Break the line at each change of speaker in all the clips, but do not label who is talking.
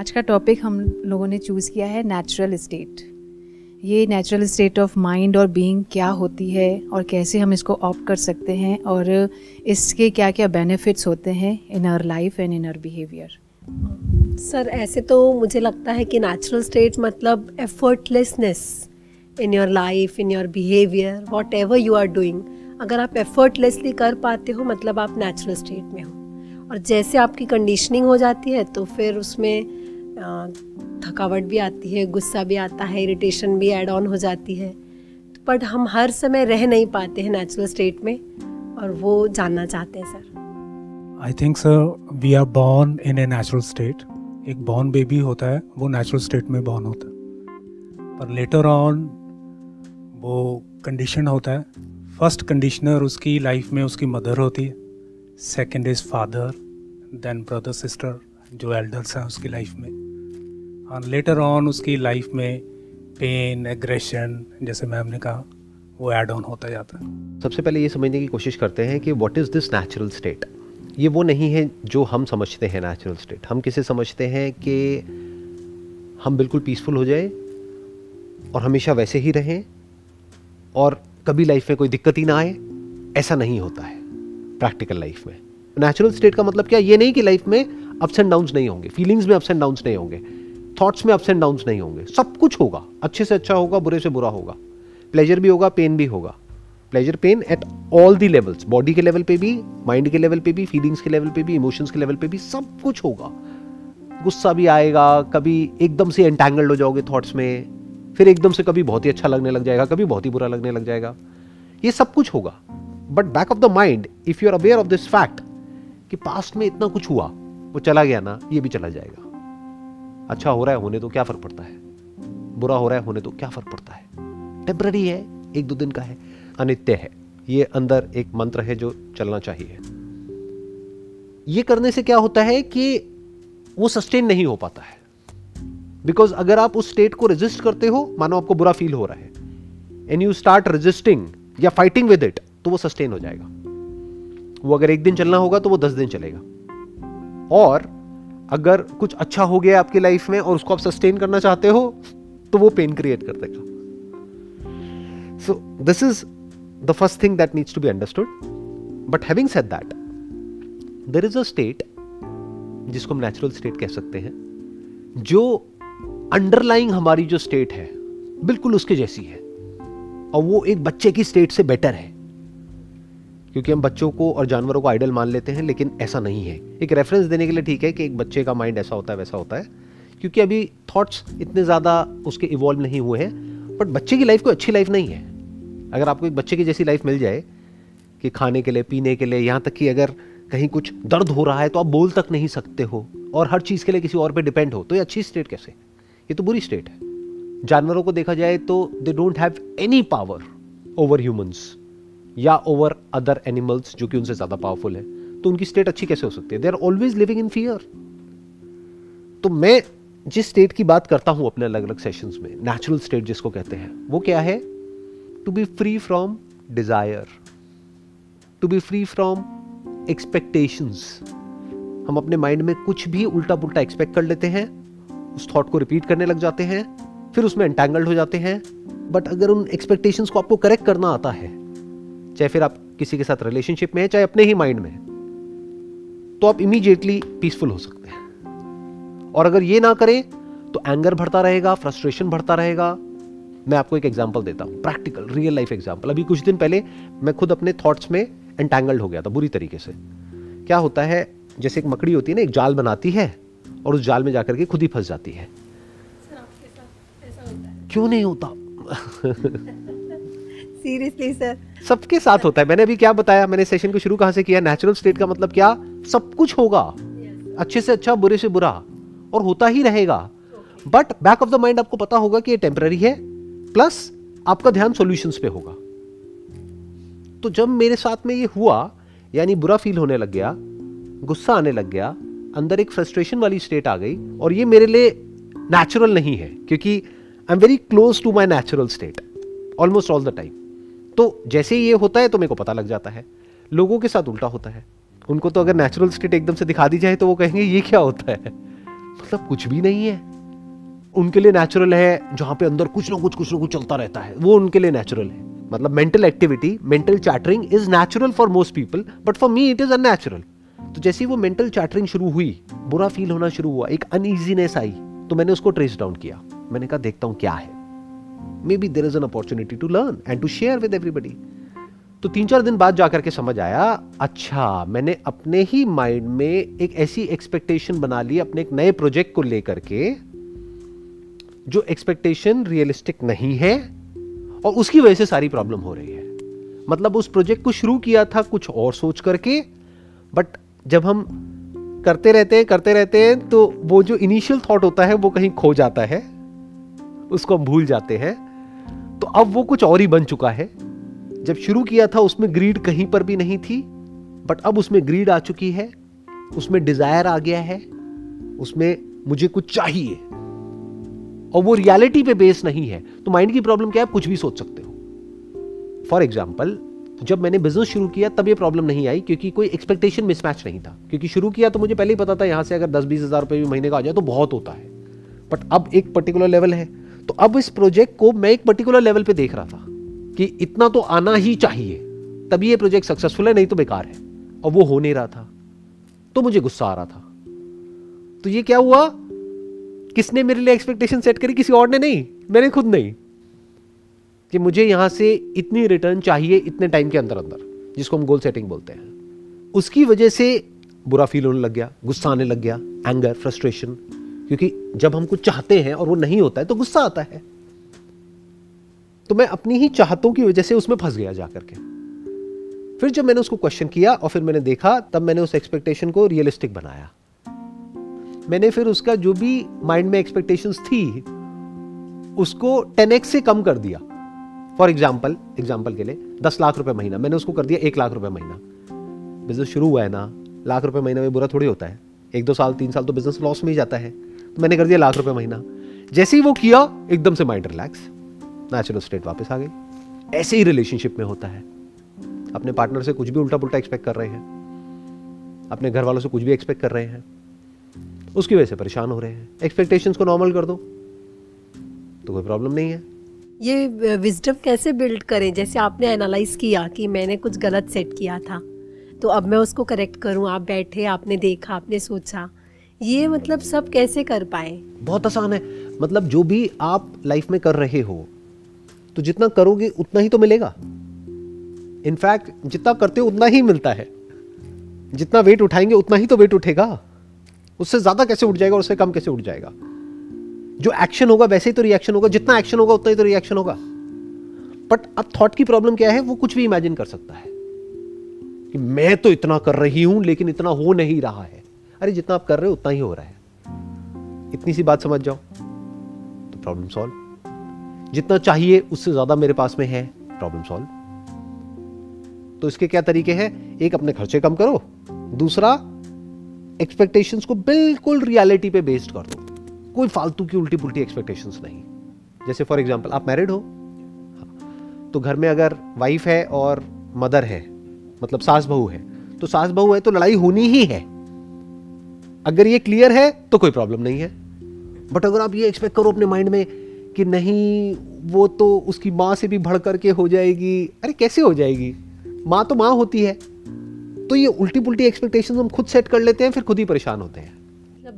आज का टॉपिक हम लोगों ने चूज़ किया है नेचुरल स्टेट ये नेचुरल स्टेट ऑफ़ माइंड और बीइंग क्या होती है और कैसे हम इसको ऑप्ट कर सकते हैं और इसके क्या क्या बेनिफिट्स होते हैं in our life and in our behaviour
sir, ऐसे तो मुझे लगता है कि नेचुरल स्टेट मतलब effortlessness in your life in your behaviour whatever you are doing अगर आप एफर्टलेसली कर पाते हो मतलब आप नेचुरल स्टेट में हो। और जैसे आपकी कंडीशनिंग हो जाती है तो फिर उसमें थकावट भी आती है, गुस्सा भी आता है इरिटेशन भी ऐड ऑन हो जाती है। बट हम हर समय रह नहीं पाते हैं नेचुरल स्टेट में, और वो जानना चाहते हैं sir
I think sir we are born in a natural state एक बॉर्न बेबी होता है, वो नेचुरल स्टेट में बॉर्न होता है। पर लेटर ऑन वो कंडीशन होता है। फ़र्स्ट कंडीशनर उसकी लाइफ में उसकी मदर होती है। Second is father then brother sister जो एल्डर्स हैं उसकी लाइफ में। और लेटर ऑन उसकी लाइफ में पेन एग्रेशन जैसे मैम ने कहा, वो एड ऑन होता जाता है।
सबसे पहले ये समझने की कोशिश करते हैं कि what is this natural state ये वो नहीं है जो हम समझते हैं नेचुरल स्टेट हम किसे समझते हैं कि हम बिल्कुल पीसफुल हो जाए और हमेशा वैसे ही रहें और कभी लाइफ में कोई दिक्कत ही ना आए, ऐसा नहीं होता है प्रैक्टिकल लाइफ में। नेचुरल स्टेट का मतलब क्या? ये नहीं कि लाइफ में अप्स एंड डाउन्स नहीं होंगे फीलिंग्स में अप्स एंड डाउन्स नहीं होंगे। थॉट्स में अप्स एंड डाउन्स नहीं होंगे। सब कुछ होगा। अच्छे से अच्छा होगा, बुरे से बुरा होगा। प्लेजर भी होगा पेन भी होगा। Pleasure pain at all the levels body के लेवल पे भी माइंड के लेवल पे भी फीलिंग्स के लेवल पे भी इमोशंस के लेवल पे भी सब कुछ होगा। गुस्सा भी आएगा, कभी एकदम से एंटेंगल्ड हो जाओगे थॉट्स में। फिर एकदम से कभी बहुत ही अच्छा लगने लग जाएगा, कभी बहुत ही बुरा लगने लग जाएगा। ये सब कुछ होगा। But back of the mind if you are aware of this fact कि पास्ट में इतना कुछ हुआ, वो चला गया ना, ये भी चला जाएगा। अच्छा हो रहा है होने तो क्या फ़र्क पड़ता है? बुरा हो रहा है होने तो क्या फ़र्क पड़ता है? टेम्पररी है, एक दो दिन का है, अनित्य है। ये अंदर एक मंत्र है जो चलना चाहिए। ये करने से क्या होता है कि वो सस्टेन नहीं हो पाता है। बिकॉज़ अगर आप उस स्टेट को रेजिस्ट करते हो, मानो आपको बुरा फील हो रहा है एंड यू स्टार्ट रेजिस्टिंग या फाइटिंग विद इट तो वो सस्टेन हो जाएगा। वो अगर एक दिन चलना होगा तो वो दस दिन चलेगा। और अगर कुछ अच्छा हो गया आपकी लाइफ में और उसको आप सस्टेन करना चाहते हो तो वो पेन क्रिएट कर देगा। So this is the first thing that needs to be understood but having said that there is a state जिसको हम नेचुरल स्टेट कह सकते हैं, जो अंडरलाइंग हमारी जो स्टेट है, बिल्कुल उसके जैसी है। और वो एक बच्चे की स्टेट से बेटर है। क्योंकि हम बच्चों को और जानवरों को आइडल मान लेते हैं, लेकिन ऐसा नहीं है। एक रेफरेंस देने के लिए ठीक है कि एक बच्चे का माइंड ऐसा होता है, वैसा होता है। क्योंकि अभी थॉट्स इतने ज़्यादा उसके इवॉल्व नहीं हुए हैं बट बच्चे की लाइफ कोई अच्छी लाइफ नहीं है। अगर आपको एक बच्चे की जैसी लाइफ मिल जाए, कि खाने के लिए, पीने के लिए, यहाँ तक कि अगर कहीं कुछ दर्द हो रहा है तो आप बोल तक नहीं सकते हो, और हर चीज़ के लिए किसी और पे डिपेंड हो तो ये अच्छी स्टेट कैसे? ये तो बुरी स्टेट है। जानवरों को देखा जाए तो they don't have any power over humans या ओवर अदर एनिमल्स जो कि उनसे ज़्यादा पावरफुल है तो उनकी स्टेट अच्छी कैसे हो सकती है? They are always living in fear तो मैं जिस स्टेट की बात करता हूँ अपने अलग अलग सेशंस में नेचुरल स्टेट जिसको कहते हैं, वो क्या है? To be free from desire to be free from expectations हम अपने माइंड में कुछ भी उल्टा पुल्टा एक्सपेक्ट कर लेते हैं, उस थॉट को रिपीट करने लग जाते हैं, फिर उसमें एंटेंगल्ड हो जाते हैं। बट अगर उन एक्सपेक्टेशंस को आपको करेक्ट करना आता है चाहे फिर आप किसी के साथ रिलेशनशिप में है चाहे अपने ही माइंड में है तो आप इमीडिएटली पीसफुल हो सकते हैं। और अगर ये ना करें तो एंगर बढ़ता रहेगा फ्रस्ट्रेशन बढ़ता रहेगा। मैं आपको एक एग्ज़ाम्पल देता हूँ प्रैक्टिकल रियल लाइफ एग्ज़ाम्पल अभी कुछ दिन पहले मैं खुद अपने थॉट्स में एंटेंगल्ड हो गया था बुरी तरीके से। क्या होता है जैसे एक मकड़ी होती है ना एक जाल बनाती है और उस जाल में जाकर के खुद ही फंस जाती है। क्यों नहीं होता?
सीरियसली सर
सबके साथ होता है। मैंने अभी क्या बताया? मैंने सेशन को शुरू कहाँ से किया? नेचुरल स्टेट का मतलब क्या? सब कुछ होगा। अच्छे से अच्छा बुरे से बुरा। और होता ही रहेगा। But back of the mind आपको पता होगा कि ये टेम्पररी है। प्लस आपका ध्यान सॉल्यूशंस पे होगा। तो जब मेरे साथ में ये हुआ यानी बुरा फील होने लग गया गुस्सा आने लग गया अंदर एक फ्रस्ट्रेशन वाली स्टेट आ गई और ये मेरे लिए नेचुरल नहीं है क्योंकि I am very close to my natural state almost all the time तो जैसे ही ये होता है तो मेरे को पता लग जाता है। लोगों के साथ उल्टा होता है। उनको तो अगर नेचुरल स्टेट एकदम से दिखा दी जाए तो वो कहेंगे, ये क्या होता है? मतलब कुछ भी नहीं है। उनके लिए नेचुरल है, जहाँ पे अंदर कुछ ना कुछ कुछ ना कुछ चलता रहता है। वो उनके लिए नेचुरल है। मतलब mental activity mental chattering is natural for most people but for me it is unnatural तो जैसे ही वो मेंटल चैटरिंग शुरू हुई, बुरा फील होना शुरू हुआ, एक अनईजीनेस आई तो मैंने उसको ट्रेस डाउन किया। मैंने कहा, देखता हूँ क्या है। Maybe there is an opportunity to learn and to share with everybody तो तीन चार दिन बाद जाकर के समझ आया अच्छा मैंने अपने ही माइंड में एक ऐसी एक्सपेक्टेशन बना ली, अपने एक नए प्रोजेक्ट को लेकर के, जो एक्सपेक्टेशन रियलिस्टिक नहीं है और उसकी वजह से सारी प्रॉब्लम हो रही है. मतलब उस प्रोजेक्ट को शुरू किया था कुछ और सोच करके बट जब हम करते रहते हैं, करते रहते हैं तो वो जो इनिशियल थॉट होता है, वो कहीं खो जाता है। उसको हम भूल जाते हैं तो अब वो कुछ और ही बन चुका है। जब शुरू किया था उसमें ग्रीड कहीं पर भी नहीं थी बट अब उसमें ग्रीड आ चुकी है, उसमें डिज़ायर आ गया है, उसमें मुझे कुछ चाहिए, और वो रियलिटी पे बेस नहीं है। तो माइंड की प्रॉब्लम क्या है? कुछ भी सोच सकते हो। फॉर एग्ज़ाम्पल जब मैंने बिज़नेस शुरू किया, तब ये प्रॉब्लम नहीं आई, क्योंकि कोई एक्सपेक्टेशन मिसमैच नहीं था। क्योंकि शुरू किया तो मुझे पहले ही पता था, यहाँ से अगर दस बीस हज़ार रुपए भी महीने का आ जाए तो बहुत होता है। बट अब एक पर्टिकुलर लेवल है। तो अब इस प्रोजेक्ट को मैं एक पर्टिकुलर लेवल पे देख रहा था कि इतना तो आना ही चाहिए। तभी ये प्रोजेक्ट सक्सेसफुल है, नहीं तो बेकार है। और वो हो नहीं रहा था। तो मुझे गुस्सा आ रहा था। तो ये क्या हुआ? किसने मेरे लिए एक्सपेक्टेशन सेट करी? किसी और ने नहीं। मैंने खुद नहीं। कि मुझे यहाँ से इतनी रिटर्न चाहिए इतने टाइम के अंदर अंदर, जिसको हम गोल सेटिंग बोलते हैं। उसकी वजह से बुरा फील होने लग गया, गुस्सा आने लग गया एंगर फ्रस्ट्रेशन क्योंकि जब हम कुछ चाहते हैं और वो नहीं होता है तो गुस्सा आता है। तो मैं अपनी ही चाहतों की वजह से उसमें फंस गया जाकर के फिर जब मैंने उसको क्वेश्चन किया और फिर मैंने देखा, तब मैंने उस एक्सपेक्टेशन को रियलिस्टिक बनाया। मैंने फिर उसका जो भी माइंड में एक्सपेक्टेशंस थी, उसको टेन से कम कर दिया। फॉर एग्ज़ाम्पल एग्ज़ाम्पल के लिए, दस लाख रुपए महीना, मैंने उसको कर दिया एक लाख रुपए महीना। बिज़नेस शुरू हुआ है ना, लाख रुपए महीना में बुरा थोड़ी होता है। एक दो साल, तीन साल तो बिज़नेस लॉस में ही जाता है। तो मैंने कर दिया लाख रुपए महीना। जैसे ही वो किया, एकदम से माइंड रिलैक्स नेचुरल स्टेट वापस आ गई। ऐसे ही रिलेशनशिप में होता है। अपने पार्टनर से कुछ भी उल्टा पुल्टा एक्सपेक्ट कर रहे हैं। अपने घर वालों से कुछ भी एक्सपेक्ट कर रहे हैं। उसकी वजह से परेशान हो रहे हैं। एक्सपेक्टेशंस को नॉर्मल कर दो। तो कोई प्रॉब्लम नहीं है।
ये विजडम कैसे बिल्ड करें? जैसे आपने एनालाइज किया कि मैंने कुछ गलत सेट किया था। तो अब मैं उसको करेक्ट करूँ? आप बैठे, आपने देखा, आपने सोचा। ये मतलब सब कैसे कर पाए?
बहुत आसान है। मतलब जो भी आप लाइफ में कर रहे हो तो जितना करोगे, उतना ही तो मिलेगा। इनफैक्ट जितना करते हो, उतना ही मिलता है। जितना वेट उठाएँगे, उतना ही तो वेट उठेगा। उससे ज़्यादा कैसे उठ जाएगा और उससे कम कैसे उठ जाएगा? जो एक्शन होगा, वैसे ही तो रिएक्शन होगा। जितना एक्शन होगा, उतना ही तो रिएक्शन होगा। बट अब थॉट की प्रॉब्लम क्या है? वो कुछ भी इमेजिन कर सकता है। कि मैं तो इतना कर रही हूँ, लेकिन इतना हो नहीं रहा है। अरे जितना आप कर रहे हो उतना ही हो रहा है। इतनी सी बात समझ जाओ। तो प्रॉब्लम सॉल्व जितना चाहिए उससे ज़्यादा मेरे पास में है। प्रॉब्लम सॉल्व तो इसके क्या तरीके हैं? एक अपने खर्चे कम करो। दूसरा एक्सपेक्टेशंस को बिल्कुल रियलिटी पे बेस्ड कर दो। कोई फालतू की उल्टी पुल्टी एक्सपेक्टेशंस नहीं। जैसे फॉर एग्जांपल आप मैरिड हो। हाँ, तो घर में अगर वाइफ है और मदर है मतलब सास बहू है तो सास बहू है तो लड़ाई होनी ही है। अगर ये क्लियर है तो कोई प्रॉब्लम नहीं है। बट अगर आप ये एक्सपेक्ट करो अपने माइंड में कि नहीं वो तो उसकी माँ से भी भड़ करके हो जाएगी। अरे कैसे हो जाएगी? माँ तो माँ होती है। तो ये उल्टी पुल्टी एक्सपेक्टेशन हम खुद सेट कर लेते हैं फिर खुद ही परेशान होते हैं।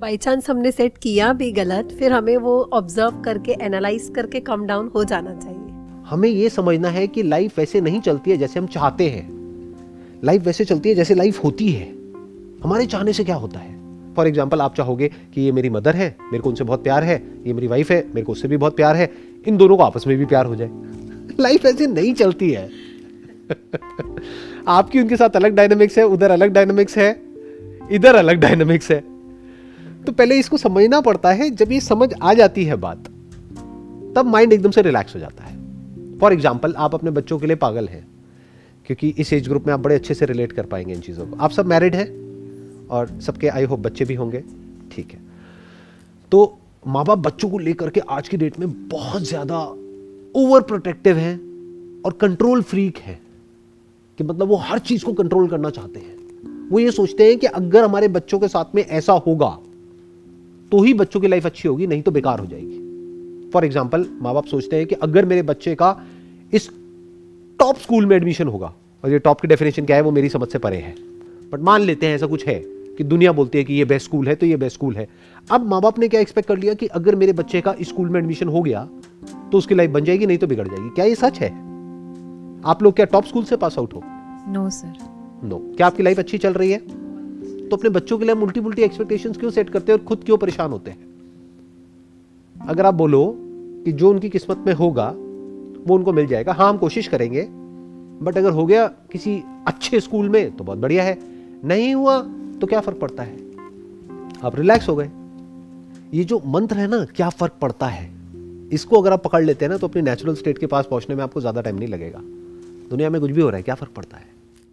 बाई चांस हमने सेट किया भी गलत फिर हमें वो ऑब्ज़र्व करके एनालाइज करके कम डाउन हो जाना चाहिए।
हमें ये समझना है कि लाइफ वैसे नहीं चलती है जैसे हम चाहते हैं। लाइफ वैसे चलती है जैसे लाइफ होती है। हमारे चाहने से क्या होता है? फॉर एग्ज़ाम्पल आप चाहोगे कि ये मेरी मदर है, मेरे को उनसे बहुत प्यार है, ये मेरी वाइफ है, मेरे को उससे भी बहुत प्यार है, इन दोनों को आपस में भी प्यार हो जाए। लाइफ ऐसे नहीं चलती है। आपकी उनके साथ अलग डायनामिक्स है, उधर अलग डायनामिक्स है, इधर अलग डायनामिक्स है। तो पहले इसको समझना पड़ता है, जब ये समझ आ जाती है बात, तब माइंड एकदम से रिलैक्स हो जाता है। फॉर एग्ज़ाम्पल आप अपने बच्चों के लिए पागल हैं, क्योंकि इस एज ग्रुप में आप बड़े अच्छे से रिलेट कर पाएँगे इन चीज़ों को। आप सब मैरिड हैं? और सबके आई होप बच्चे भी होंगे। ठीक है। तो माँ बाप बच्चों को लेकर के आज की डेट में बहुत ज़्यादा ओवर प्रोटेक्टिव हैं और कंट्रोल फ्रीक है कि मतलब वो हर चीज़ को कंट्रोल करना चाहते हैं। वो ये सोचते हैं कि अगर हमारे बच्चों के साथ में ऐसा होगा तो ही बच्चों की लाइफ अच्छी होगी, नहीं तो बेकार हो जाएगी। फॉर एग्ज़ाम्पल माँ बाप सोचते हैं कि अगर मेरे बच्चे का इस टॉप स्कूल में एडमिशन होगा, और ये टॉप की डेफिनेशन क्या है, वो मेरी समझ से परे है। बट मान लेते हैं ऐसा कुछ है। कि दुनिया बोलती है कि ये बेस्ट स्कूल है तो ये बेस्ट स्कूल है। अब माँ बाप ने क्या एक्सपेक्ट कर लिया कि अगर मेरे बच्चे का स्कूल में एडमिशन हो गया तो उसकी लाइफ बन जाएगी नहीं तो बिगड़ जाएगी। क्या ये सच है? आप लोग क्या टॉप स्कूल से पास आउट हो?
नो सर
नो क्या आपकी लाइफ अच्छी चल रही है? तो अपने बच्चों के लिए मुल्टी मुल्टी एक्सपेक्टेशंस क्यों सेट करते हैं और खुद क्यों परेशान होते हैं? अगर आप बोलो कि जो उनकी किस्मत में होगा वो उनको मिल जाएगा। हाँ हम कोशिश करेंगे बट अगर हो गया किसी अच्छे स्कूल में तो बहुत बढ़िया है। नहीं हुआ तो क्या फ़र्क पड़ता है? आप रिलैक्स हो गए। ये जो मंत्र है ना क्या फ़र्क पड़ता है? इसको अगर आप पकड़ लेते हैं ना तो अपनी नेचुरल स्टेट के पास पहुँचने में आपको ज़्यादा टाइम नहीं लगेगा। दुनिया में कुछ भी हो रहा है क्या फ़र्क पड़ता है?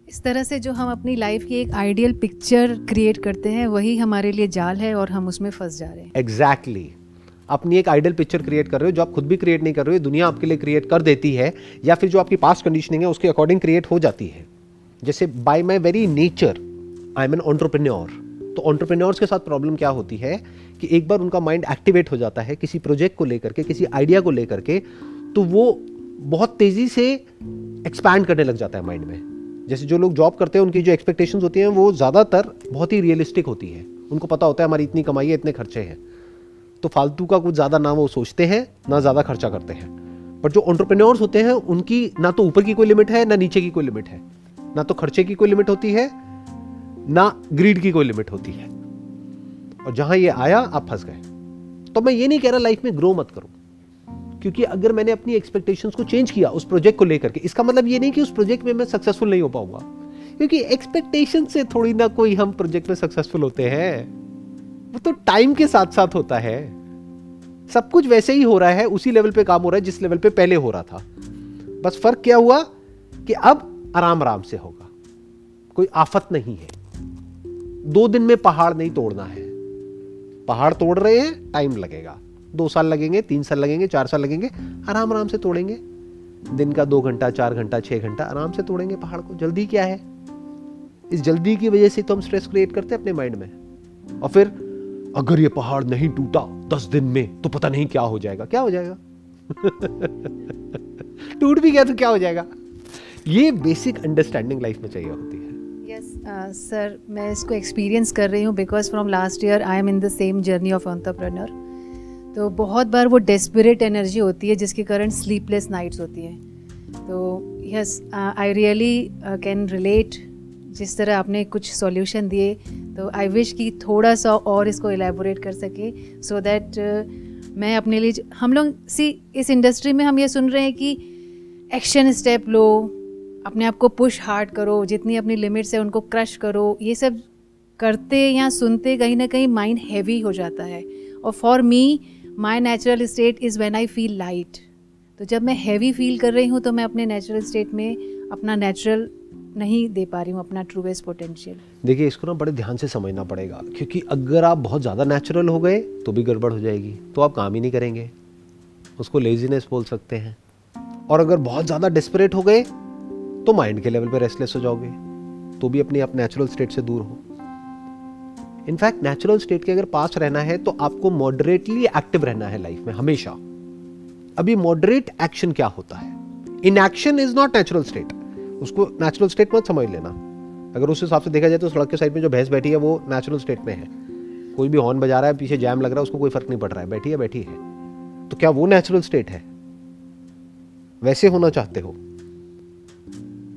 इस तरह से जो हम अपनी लाइफ की एक आइडियल पिक्चर क्रिएट करते हैं वही हमारे लिए जाल है और हम उसमें फंस जा रहे हैं।
Exactly exactly. अपनी एक आइडियल पिक्चर क्रिएट कर रहे हो जो आप खुद भी क्रिएट नहीं कर रहे हो दुनिया आपके लिए क्रिएट कर देती है या फिर जो आपकी पास्ट कंडीशनिंग है उसके अकॉर्डिंग क्रिएट हो जाती है। जैसे by my very nature I am an entrepreneur तो ऑन्टरप्रेन्योर्स के साथ प्रॉब्लम क्या होती है कि एक बार उनका माइंड एक्टिवेट हो जाता है किसी प्रोजेक्ट को लेकर के, किसी आइडिया को लेकर के तो वो बहुत तेज़ी से एक्सपैंड करने लग जाता है माइंड में। जैसे जो लोग जॉब करते हैं, उनकी जो एक्सपेक्टेशंस होती हैं, वो ज़्यादातर बहुत ही रियलिस्टिक होती है। उनको पता होता है हमारी इतनी कमाई है, इतने खर्चे हैं। तो फालतू का कुछ ज़्यादा ना वो सोचते हैं, ना ज़्यादा खर्चा करते हैं। बट जो ऑन्टरप्रेन्योर्स होते हैं, उनकी ना तो ऊपर की कोई लिमिट है, ना नीचे की कोई लिमिट है। ना तो खर्चे की कोई लिमिट होती है ना ग्रीड की कोई लिमिट होती है। और जहाँ ये आया, आप फंस गए। तो मैं ये नहीं कह रहा लाइफ में ग्रो मत करो। क्योंकि अगर मैंने अपनी एक्सपेक्टेशंस को चेंज किया उस प्रोजेक्ट को लेकर के, इसका मतलब ये नहीं कि उस प्रोजेक्ट में मैं सक्सेसफुल नहीं हो पाऊँगा। क्योंकि एक्सपेक्टेशन से थोड़ी ना कोई हम प्रोजेक्ट में सक्सेसफुल होते हैं। वो तो टाइम के साथ साथ होता है। सब कुछ वैसे ही हो रहा है, उसी लेवल पे काम हो रहा है, जिस लेवल पे पहले हो रहा था। बस फ़र्क क्या हुआ कि अब आराम आराम से होगा। कोई आफत नहीं है। दो दिन में पहाड़ नहीं तोड़ना है। पहाड़ तोड़ रहे हैं टाइम लगेगा। दो साल लगेंगे, तीन साल लगेंगे, चार साल लगेंगे, आराम आराम से तोड़ेंगे। दिन का दो घंटा, चार घंटा, छह घंटा, आराम से तोड़ेंगे पहाड़ को। जल्दी क्या है? इस जल्दी की वजह से तो हम स्ट्रेस क्रिएट करते हैं अपने माइंड में। और फिर, अगर ये पहाड़ नहीं टूटा दस दिन में तो पता नहीं क्या हो जाएगा। क्या हो जाएगा? टूट भी गया तो क्या हो जाएगा? ये बेसिक अंडरस्टैंडिंग लाइफ में चाहिए होती है।
यस सर uh, मैं इसको एक्सपीरियंस कर रही हूँ because from last year I am in the same journey of entrepreneur तो बहुत बार वो डेस्परेट एनर्जी होती है जिसके कारण स्लीपलेस नाइट्स होती हैं। तो yes I really can relate जिस तरह आपने कुछ सॉल्यूशन दिए। तो आई विश कि थोड़ा सा और इसको एलेबोरेट कर सके सो so दैट uh, मैं अपने लिए हम लोग सी इस इंडस्ट्री में हम ये सुन रहे हैं कि एक्शन स्टेप लो अपने आप को पुश हार्ड करो, जितनी अपनी लिमिट्स है उनको क्रश करो, ये सब करते या सुनते कहीं ना कहीं माइंड हैवी हो जाता है। और for me my natural state is when I feel light तो जब मैं हैवी फील कर रही हूँ तो मैं अपने नेचुरल स्टेट में अपना नेचुरल नहीं दे पा रही हूँ, अपना ट्रूवेस्ट पोटेंशियल
देखिए, इसको ना बड़े ध्यान से समझना पड़ेगा, क्योंकि अगर आप बहुत ज़्यादा नेचुरल हो गए तो भी गड़बड़ हो जाएगी। तो आप काम ही नहीं करेंगे। उसको लेजीनेस बोल सकते हैं। और अगर बहुत ज़्यादा डिस्परेट हो गए तो माइंड के लेवल पे रेस्टलेस हो जाओगे तो भी अपने आप नेचुरल स्टेट से दूर हो। इनफैक्ट नेचुरल स्टेट के अगर पास रहना है तो आपको मॉडरेटली एक्टिव रहना है लाइफ में, हमेशा। अभी मॉडरेट एक्शन क्या होता है? Inaction is not natural state उसको नेचुरल स्टेट मत समझ लेना। अगर उस हिसाब से देखा जाए तो सड़क के साइड में जो भैंस बैठी है, वो नेचुरल स्टेट में है। कोई भी हॉर्न बजा रहा है, पीछे जैम लग रहा है, उसको कोई फ़र्क नहीं पड़ रहा है। बैठी है बैठी है। तो क्या वो नेचुरल स्टेट है? वैसे होना चाहते हो।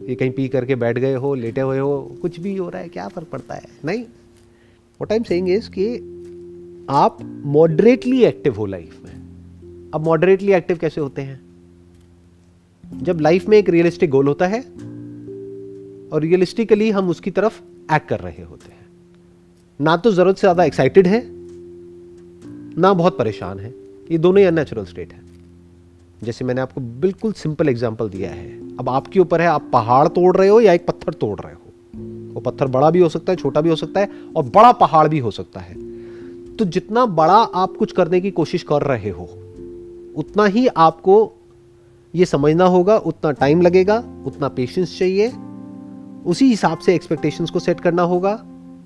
ये कहीं पी करके बैठ गए हो, लेटे हुए हो, कुछ भी हो रहा है, क्या फ़र्क पड़ता है? नहीं। वट टाइम सेइंग इज़ कि आप मॉडरेटली एक्टिव हो लाइफ में। अब मॉडरेटली एक्टिव कैसे होते हैं? जब लाइफ में एक रियलिस्टिक गोल होता है, और रियलिस्टिकली हम उसकी तरफ़ एक्ट कर रहे होते हैं। ना तो ज़रूरत से ज़्यादा एक्साइटेड है, ना बहुत परेशान है। ये दोनों ही अननेचुरल स्टेट है। जैसे मैंने आपको बिल्कुल सिंपल एग्ज़ाम्पल दिया है। अब आपके ऊपर है, आप पहाड़ तोड़ रहे हो या एक पत्थर तोड़ रहे हो? वो पत्थर बड़ा भी हो सकता है, छोटा भी हो सकता है और बड़ा पहाड़ भी हो सकता है। तो जितना बड़ा आप कुछ करने की कोशिश कर रहे हो, उतना ही आपको ये समझना होगा, उतना टाइम लगेगा, उतना पेशेंस चाहिए, उसी हिसाब से एक्सपेक्टेशंस को सेट करना होगा,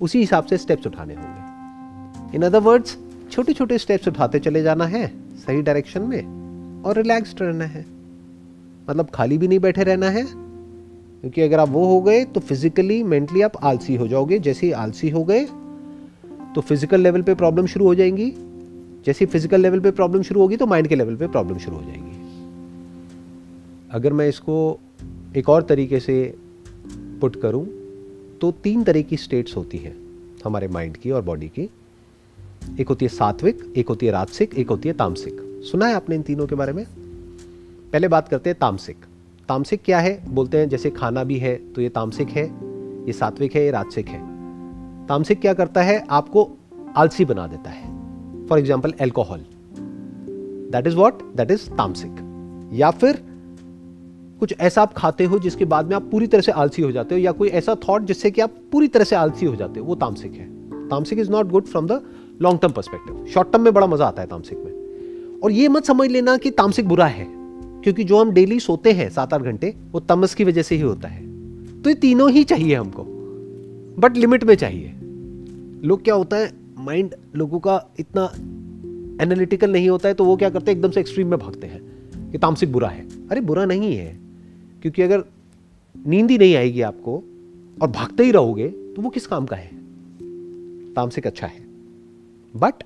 उसी हिसाब से स्टेप्स उठाने होंगे। इन अदर वर्ड्स छोटे छोटे स्टेप्स उठाते चले जाना है, सही डायरेक्शन में। और रिलैक्स्ड रहना है। मतलब खाली भी नहीं बैठे रहना है, क्योंकि अगर आप वो हो गए तो फिजिकली मेंटली आप आलसी हो जाओगे। जैसे ही आलसी हो गए तो फ़िज़िकल लेवल पे प्रॉब्लम शुरू हो जाएँगी। जैसे फ़िज़िकल लेवल पे प्रॉब्लम शुरू होगी तो माइंड के लेवल पे प्रॉब्लम शुरू हो जाएगी। अगर मैं इसको एक और तरीके से पुट करूँ तो तीन तरह की स्टेट्स होती हैं हमारे माइंड की और बॉडी की। एक होती है सात्विक, एक होती है राजसिक, एक होती है तामसिक। सुना है आपने इन तीनों के बारे में? पहले बात करते हैं तामसिक। तामसिक क्या है? बोलते हैं जैसे खाना भी है तो ये तामसिक है, ये सात्विक है, ये राजसिक है। तामसिक क्या करता है? आपको आलसी बना देता है। For example alcohol that is what that is तामसिक। या फिर कुछ ऐसा आप खाते हो जिसके बाद में आप पूरी तरह से आलसी हो जाते हो, या कोई ऐसा थॉट जिससे कि आप पूरी तरह से आलसी हो जाते हो, वो तामसिक है। तामसिक is not good from the long term perspective short term में बड़ा मज़ा आता है तामसिक में। और ये मत समझ लेना कि तामसिक बुरा है, क्योंकि जो हम डेली सोते हैं सात आठ घंटे, वो तमस की वजह से ही होता है। तो ये तीनों ही चाहिए हमको बट लिमिट में चाहिए। लोग क्या होता है माइंड लोगों का इतना एनालिटिकल नहीं होता है तो वो क्या करते हैं, एकदम से एक्सट्रीम में भागते हैं, कि तामसिक बुरा है। अरे बुरा नहीं है, क्योंकि अगर नींद ही नहीं आएगी आपको, और भागते ही रहोगे तो वो किस काम का है? तामसिक अच्छा है। बट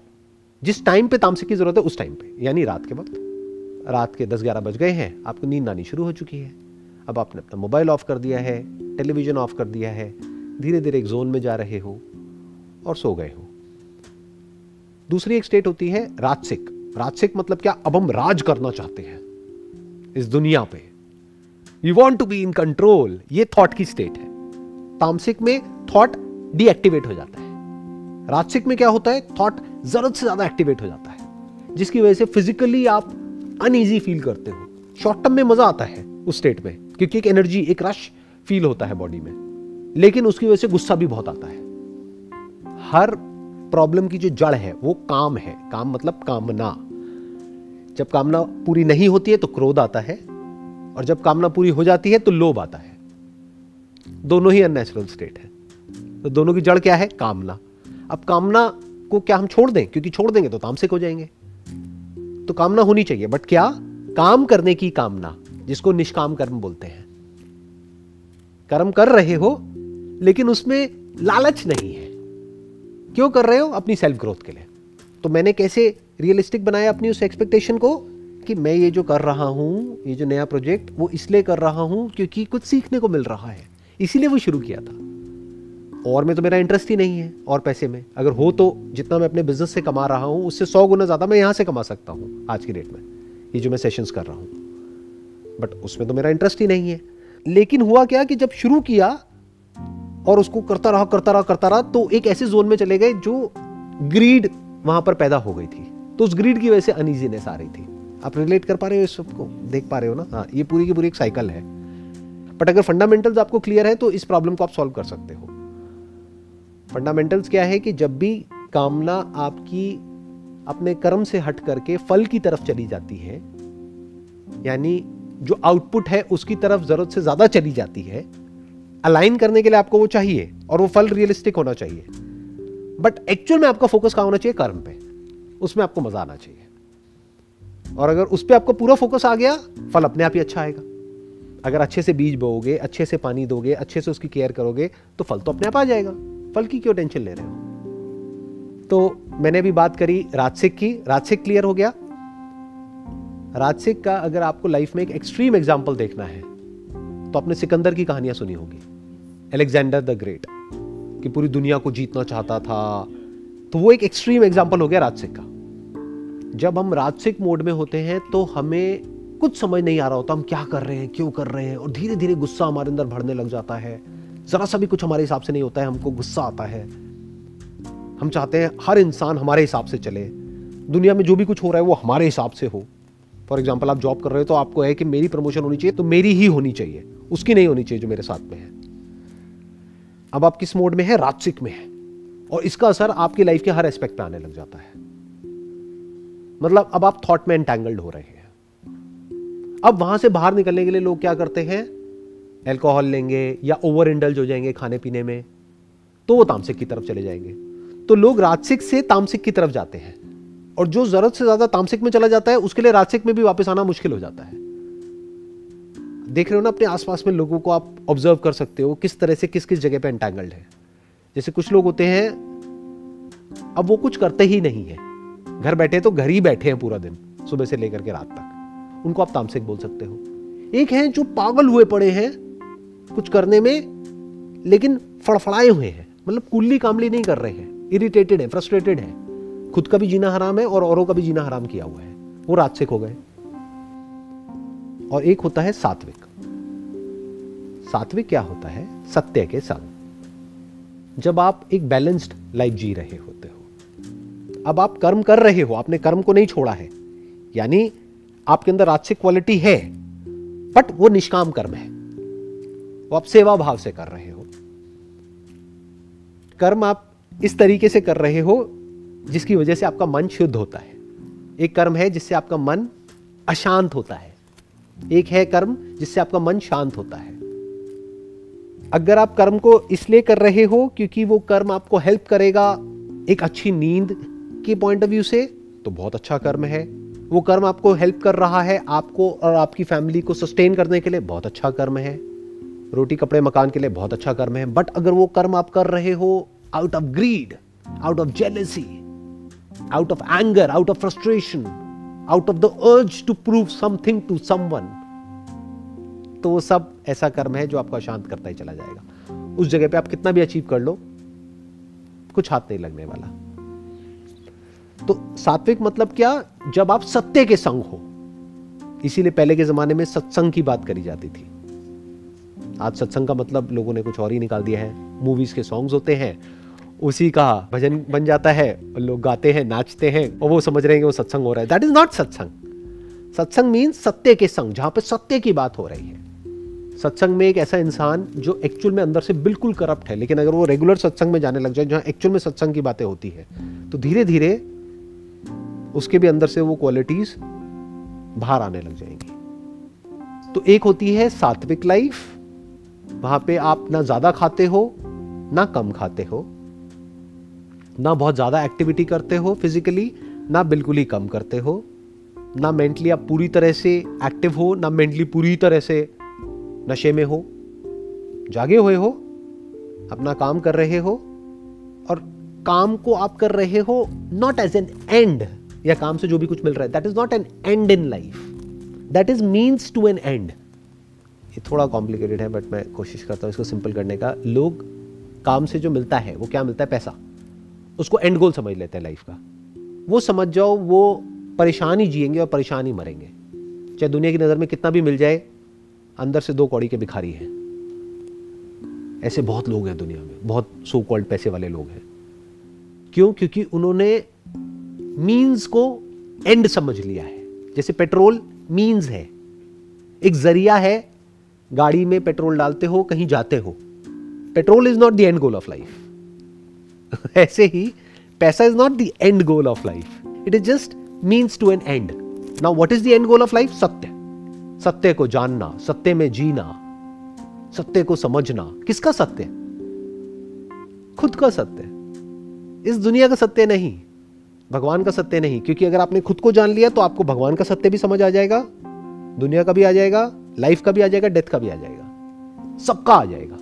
जिस टाइम पे तामसिक की ज़रूरत है, उस टाइम पे। यानी रात के वक्त। रात के दस ग्यारह बज गए हैं, आपको नींद आनी शुरू हो चुकी है। अब आपने अपना मोबाइल ऑफ़ कर दिया है टेलीविज़न ऑफ़ कर दिया है धीरे धीरे एक जोन में जा रहे हो और सो गए हो। दूसरी एक स्टेट होती है राजसिक। राजसिक मतलब क्या? अब हम राज करना चाहते हैं। इस दुनिया पे। You want to be in control ये थॉट की स्टेट है। तामसिक में थॉट डीएक्टिवेट हो जाता है। राजसिक में क्या होता है? थॉट ज़रूरत से ज़्यादा एक्टिवेट हो जाता है, जिसकी वजह से फिजिकली आप अनईजी फील करते हो। शॉर्ट टर्म में मज़ा आता है उस स्टेट में, क्योंकि एक एनर्जी एक रश फील होता है बॉडी में। लेकिन उसकी वजह से गुस्सा भी बहुत आता है। हर प्रॉब्लम की जो जड़ है, वो काम है। काम मतलब कामना। जब कामना पूरी नहीं होती है तो क्रोध आता है, और जब कामना पूरी हो जाती है तो लोभ आता है। दोनों ही अननेचुरल स्टेट है। तो दोनों की जड़ क्या है? कामना। अब कामना को क्या हम छोड़ दें? क्योंकि छोड़ देंगे तो तामसिक हो जाएँगे। तो कामना होनी चाहिए बट क्या? काम करने की कामना, जिसको निष्काम कर्म बोलते हैं। कर्म कर रहे हो, लेकिन उसमें लालच नहीं है। क्यों कर रहे हो? अपनी सेल्फ ग्रोथ के लिए। तो मैंने कैसे रियलिस्टिक बनाया अपनी उस एक्सपेक्टेशन को? कि मैं ये जो कर रहा हूँ, ये जो नया प्रोजेक्ट वो इसलिए कर रहा हूँ क्योंकि कुछ सीखने को मिल रहा है। इसीलिए वो शुरू किया था। और में तो मेरा इंटरेस्ट ही नहीं है, और पैसे में। अगर हो तो जितना मैं अपने बिज़नेस से कमा रहा हूँ, उससे सौ गुना ज़्यादा मैं यहाँ से कमा सकता हूँ, आज की डेट में। ये जो मैं सेशंस कर रहा हूँ। बट उसमें तो मेरा इंटरेस्ट ही नहीं है। लेकिन हुआ क्या कि जब शुरू किया, और उसको करता रहा करता रहा करता रहा तो एक ऐसे जोन में चले गए जो ग्रीड वहाँ पर पैदा हो गई थी। तो उस ग्रीड की वजह से अनइजीनेस आ रही थी। आप रिलेट कर पा रहे हो इस सबको? देख पा रहे हो ना? हाँ ये पूरी की पूरी एक साइकिल है। बट अगर फंडामेंटल्स आपको क्लियर है तो इस प्रॉब्लम को आप सॉल्व कर सकते हो। फंडामेंटल्स क्या है कि जब भी कामना आपकी अपने कर्म से हट करके फल की तरफ़ चली जाती है, यानी जो आउटपुट है उसकी तरफ़ ज़रूरत से ज़्यादा चली जाती है अलाइन करने के लिए आपको वो चाहिए और वो फल रियलिस्टिक होना चाहिए। बट एक्चुअल में आपका फोकस कहाँ होना चाहिए? कर्म पे। उसमें आपको मज़ा आना चाहिए। और अगर उस पर आपको पूरा फोकस आ गया, फल अपने आप ही अच्छा आएगा। अगर अच्छे से बीज बोओगे, अच्छे से पानी दोगे, अच्छे से उसकी केयर करोगे तो फल तो अपने आप आ जाएगा। फल की क्यों टेंशन ले रहे हो? तो मैंने अभी बात करी राजसिक की। राजसिक क्लियर हो गया। राजसिक का अगर आपको लाइफ में एक एक्सट्रीम एग्ज़ाम्पल देखना है तो आपने सिकंदर की कहानियाँ सुनी होगी। एलेक्जेंडर द ग्रेट कि पूरी दुनिया को जीतना चाहता था। तो वो एक एक्सट्रीम एग्ज़ाम्पल हो गया राजसिक का। जब हम राजसिक मोड में होते हैं तो हमें कुछ समझ नहीं आ रहा होता, हम क्या कर रहे हैं, क्यों कर रहे हैं, और धीरे धीरे गुस्सा हमारे अंदर भरने लग जाता है। ज़रा सा भी कुछ हमारे हिसाब से नहीं होता है, हमको गुस्सा आता है। हम चाहते हैं हर इंसान हमारे हिसाब से चले। दुनिया में जो भी कुछ हो रहा है, वो हमारे हिसाब से हो। फॉर एग्ज़ाम्पल आप जॉब कर रहे हो तो आपको है कि मेरी प्रमोशन होनी चाहिए तो मेरी ही होनी चाहिए। उसकी नहीं होनी चाहिए जो मेरे साथ में है। अब आप किस मोड में है? राजसिक में है। और इसका असर आपकी लाइफ के हर एस्पेक्ट पे आने लग जाता है। मतलब अब आप थॉट में एंटेंगल्ड हो रहे हैं। अब वहाँ से बाहर निकलने के लिए लोग क्या करते हैं? एल्कोहल लेंगे या ओवर इंडल्ज हो जाएँगे खाने पीने में तो वो तामसिक की तरफ़ चले जाएँगे। तो लोग राजसिक से तामसिक की तरफ़ जाते हैं और जो ज़रूरत से ज़्यादा तामसिक में चला जाता है, उसके लिए राजसिक में भी वापस आना मुश्किल हो जाता है। देख रहे हो ना, अपने आसपास में लोगों को आप ऑब्ज़र्व कर सकते हो किस तरह से किस किस जगह पे एंटैंगल्ड है। जैसे कुछ लोग होते हैं, अब वो कुछ करते ही नहीं है। घर बैठे तो घर ही बैठे हैं पूरा दिन, सुबह से लेकर के रात तक। उनको आप तामसिक बोल सकते हो। एक हैं जो पागल हुए पड़े हैं कुछ करने में, लेकिन फड़फड़ाए हुए हैं। मतलब कुल्ली कामली नहीं कर रहे हैं। इरिटेटेड है फ्रस्ट्रेटेड है। खुद का भी जीना हराम है और औरों का भी जीना हराम किया हुआ है। वो राजसिक हो गए। और एक होता है सात्विक। सात्विक क्या होता है? सत्य के संग। जब आप एक बैलेंस्ड लाइफ जी रहे होते हो। अब आप कर्म कर रहे हो, आपने कर्म को नहीं छोड़ा है। यानी आपके अंदर राजसिक क्वालिटी है बट वो निष्काम कर्म है। वो आप सेवा भाव से कर रहे हो। कर्म आप इस तरीके से कर रहे हो, जिसकी वजह से आपका मन शुद्ध होता है। एक कर्म है जिससे आपका मन अशांत होता है। एक है कर्म जिससे आपका मन शांत होता है। अगर आप कर्म को इसलिए कर रहे हो क्योंकि वो कर्म आपको हेल्प करेगा एक अच्छी नींद के पॉइंट ऑफ़ व्यू से तो बहुत अच्छा कर्म है। वो कर्म आपको हेल्प कर रहा है आपको और आपकी फैमिली को सस्टेन करने के लिए बहुत अच्छा कर्म है। रोटी कपड़े मकान के लिए बहुत अच्छा कर्म है बट अगर वो कर्म आप कर रहे हो out of greed out of jealousy out of anger out of frustration out of the urge to prove something to someone तो वो सब ऐसा कर्म है जो आपको अशांत करता ही चला जाएगा। उस जगह पे आप कितना भी अचीव कर लो, कुछ हाथ नहीं लगने वाला। तो सात्विक मतलब क्या? जब आप सत्य के संग हो, इसीलिए पहले के जमाने में सत्संग की बात करी जाती थी। आज सत्संग का मतलब लोगों ने कुछ और ही निकाल दिया है। मूवीज़ के सॉन्ग्स होते हैं, उसी का भजन बन जाता है लोग गाते हैं, नाचते हैं, और वो समझ रहे हैं कि वो सत्संग हो रहा है। दैट इज़ नॉट सत्संग। सत्संग मीन्स सत्य के संग, जहाँ पे सत्य की बात हो रही है। सत्संग में एक ऐसा इंसान जो एक्चुअल में अंदर से बिल्कुल करप्ट है, लेकिन अगर वो रेगुलर सत्संग में जाने लग जाए, जहाँ एक्चुअल में सत्संग की बातें होती है तो धीरे धीरे उसके भी अंदर से वो क्वालिटीज बाहर आने लग जाएँगी। तो एक होती है सात्विक लाइफ वहाँ पे आप ना ज़्यादा खाते हो, ना कम खाते हो, ना बहुत ज़्यादा एक्टिविटी करते हो फिजिकली ना बिल्कुल ही कम करते हो, ना मेंटली आप पूरी तरह से एक्टिव हो, ना मेंटली पूरी तरह से नशे में हो, जागे हुए हो, अपना काम कर रहे हो और काम को आप कर रहे हो नॉट एज एन एंड या काम से जो भी कुछ मिल रहा है that is not an end in life that is means to an end ये थोड़ा कॉम्प्लिकेटेड है बट मैं कोशिश करता हूँ इसको सिंपल करने का। लोग काम से जो मिलता है, वो क्या मिलता है? पैसा। उसको एंड गोल समझ लेते हैं लाइफ का। वो समझ जाओ, वो परेशान ही जिएँगे और परेशान ही मरेंगे। चाहे दुनिया की नज़र में कितना भी मिल जाए, अंदर से दो कौड़ी के भिखारी हैं। ऐसे बहुत लोग हैं दुनिया में। बहुत सो कॉल्ड पैसे वाले लोग हैं। क्यों? क्योंकि उन्होंने मीन्स को एंड समझ लिया है। जैसे पेट्रोल मीन्स है। एक ज़रिया है गाड़ी में पेट्रोल डालते हो, कहीं जाते हो। Petrol is not the end goal of life ऐसे ही, पैसा is not the end goal of life it is just means to an end now what is the end goal of life सत्य। सत्य को जानना, सत्य में जीना, सत्य को समझना। किसका सत्य? खुद का सत्य। इस दुनिया का सत्य नहीं, भगवान का सत्य नहीं, क्योंकि अगर आपने खुद को जान लिया तो आपको भगवान का सत्य भी समझ आ जाएगा, दुनिया का भी आ जाएगा लाइफ का भी आ जाएगा डेथ का भी आ जाएगा। सबका आ जाएगा।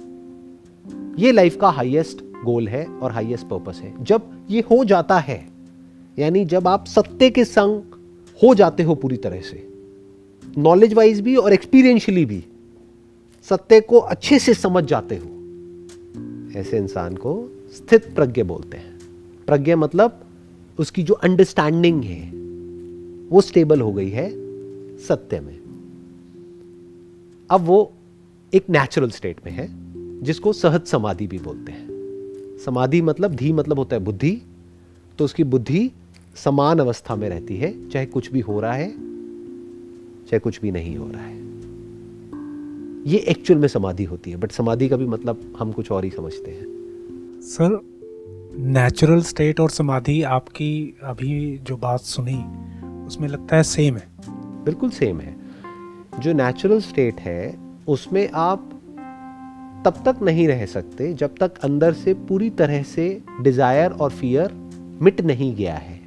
ये लाइफ का हाईएस्ट गोल है और हाईएस्ट पर्पस है। जब ये हो जाता है, यानी जब आप सत्य के संग हो जाते हो पूरी तरह से नॉलेज वाइज भी और एक्सपीरियंशियली भी, सत्य को अच्छे से समझ जाते हो, ऐसे इंसान को स्थित प्रज्ञ बोलते हैं। प्रज्ञा मतलब उसकी जो अंडरस्टैंडिंग है, वो स्टेबल हो गई है सत्य में। अब वो एक नेचुरल स्टेट में है जिसको सहज समाधि भी बोलते हैं। समाधि मतलब धी मतलब होता है बुद्धि तो उसकी बुद्धि समान अवस्था में रहती है चाहे कुछ भी हो रहा है चाहे कुछ भी नहीं हो रहा है। ये एक्चुअल में समाधि होती है बट समाधि का भी मतलब हम कुछ और ही समझते हैं।
सर नेचुरल स्टेट और समाधि आपकी अभी जो बात सुनी उसमें लगता है सेम है।
बिल्कुल सेम है। जो नेचुरल स्टेट है, उसमें आप तब तक नहीं रह सकते जब तक अंदर से पूरी तरह से डिज़ायर और फियर मिट नहीं गया है।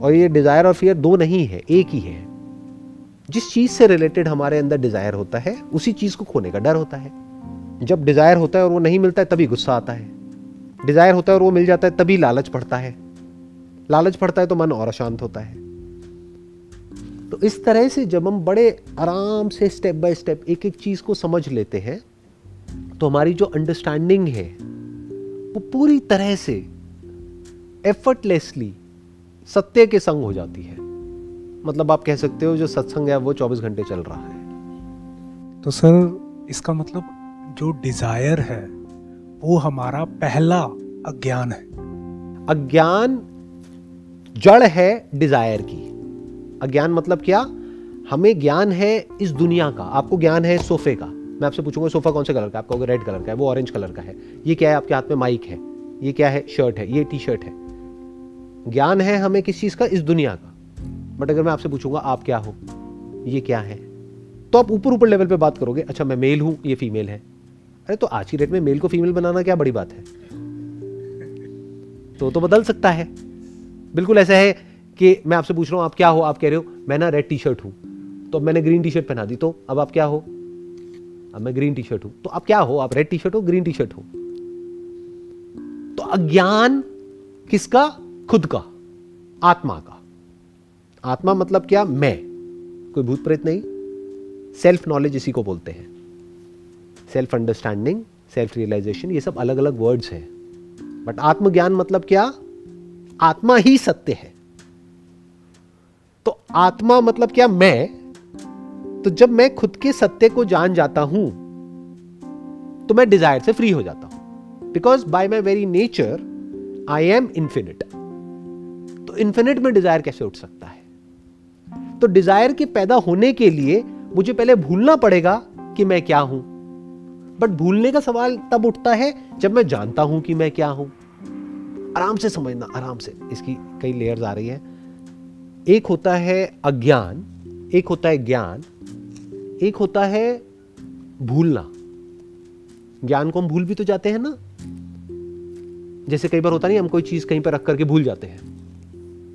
और ये डिज़ायर और फियर दो नहीं है, एक ही है। जिस चीज़ से रिलेटेड हमारे अंदर डिज़ायर होता है, उसी चीज़ को खोने का डर होता है। जब डिज़ायर होता है और वो नहीं मिलता है, तभी गुस्सा आता है। डिज़ायर होता है और वो मिल जाता है, तभी लालच पड़ता है। लालच पड़ता है तो मन और अशांत होता है। तो इस तरह से जब हम बड़े आराम से स्टेप बाय स्टेप एक एक चीज़ को समझ लेते हैं तो हमारी जो अंडरस्टैंडिंग है वो पूरी तरह से एफर्टलेसली सत्य के संग हो जाती है। मतलब आप कह सकते हो जो सत्संग है वो 24 घंटे चल रहा है।
तो सर इसका मतलब जो डिज़ायर है वो हमारा पहला अज्ञान है।
अज्ञान जड़ है डिज़ायर की। अज्ञान मतलब क्या? हमें ज्ञान है इस दुनिया का। आपको ज्ञान है सोफे का। मैं आपसे पूछूँगा, सोफा कौन से कलर का आपका रेड कलर का है, वो ऑरेंज कलर का है। ये क्या है? आपके हाथ में माइक है। ये क्या है? शर्ट है। ये टी शर्ट है। ज्ञान है हमें किस चीज़ का? इस दुनिया का। बट अगर मैं आपसे पूछूँगा, आप क्या हो? ये क्या है? तो आप ऊपर ऊपर लेवल पे बात करोगे अच्छा मैं मेल हूँ, ये फीमेल है। अरे तो आज की डेट में मेल को फीमेल बनाना क्या बड़ी बात है? तो तो बदल सकता है। बिल्कुल ऐसा है कि मैं आपसे पूछ रहा हूँ, आप क्या हो? आप कह रहे हो, मैं ना रेड टी शर्ट हूँ। तो मैंने ग्रीन टी शर्ट पहना दी। तो अब आप क्या हो? अब मैं ग्रीन टी शर्ट हूँ। तो आप क्या हो? आप रेड टी शर्ट हो ग्रीन टी शर्ट हो? तो अज्ञान किसका? खुद का। आत्मा का। आत्मा मतलब क्या? मैं। कोई भूत प्रेत नहीं। सेल्फ नॉलेज इसी को बोलते हैं। सेल्फ अंडरस्टैंडिंग सेल्फ रियलाइजेशन ये सब अलग अलग वर्ड्स हैं। बट आत्मज्ञान मतलब क्या? आत्मा ही सत्य है। तो आत्मा मतलब क्या मैं? तो जब मैं खुद के सत्य को जान जाता हूँ तो मैं डिज़ायर से फ्री हो जाता हूँ। Because by my very nature I am infinite तो इंफिनिट में डिज़ायर कैसे उठ सकता है? तो डिज़ायर के पैदा होने के लिए मुझे पहले भूलना पड़ेगा कि मैं क्या हूँ। बट भूलने का सवाल तब उठता है जब मैं जानता हूँ कि मैं क्या हूँ। आराम से समझना, आराम से। इसकी कई लेयर्स आ रही है। एक होता है अज्ञान, एक होता है ज्ञान, एक होता है भूलना। ज्ञान को हम भूल भी तो जाते हैं ना? जैसे कई बार होता नहीं, हम कोई चीज़ कहीं पर रख करके भूल जाते हैं।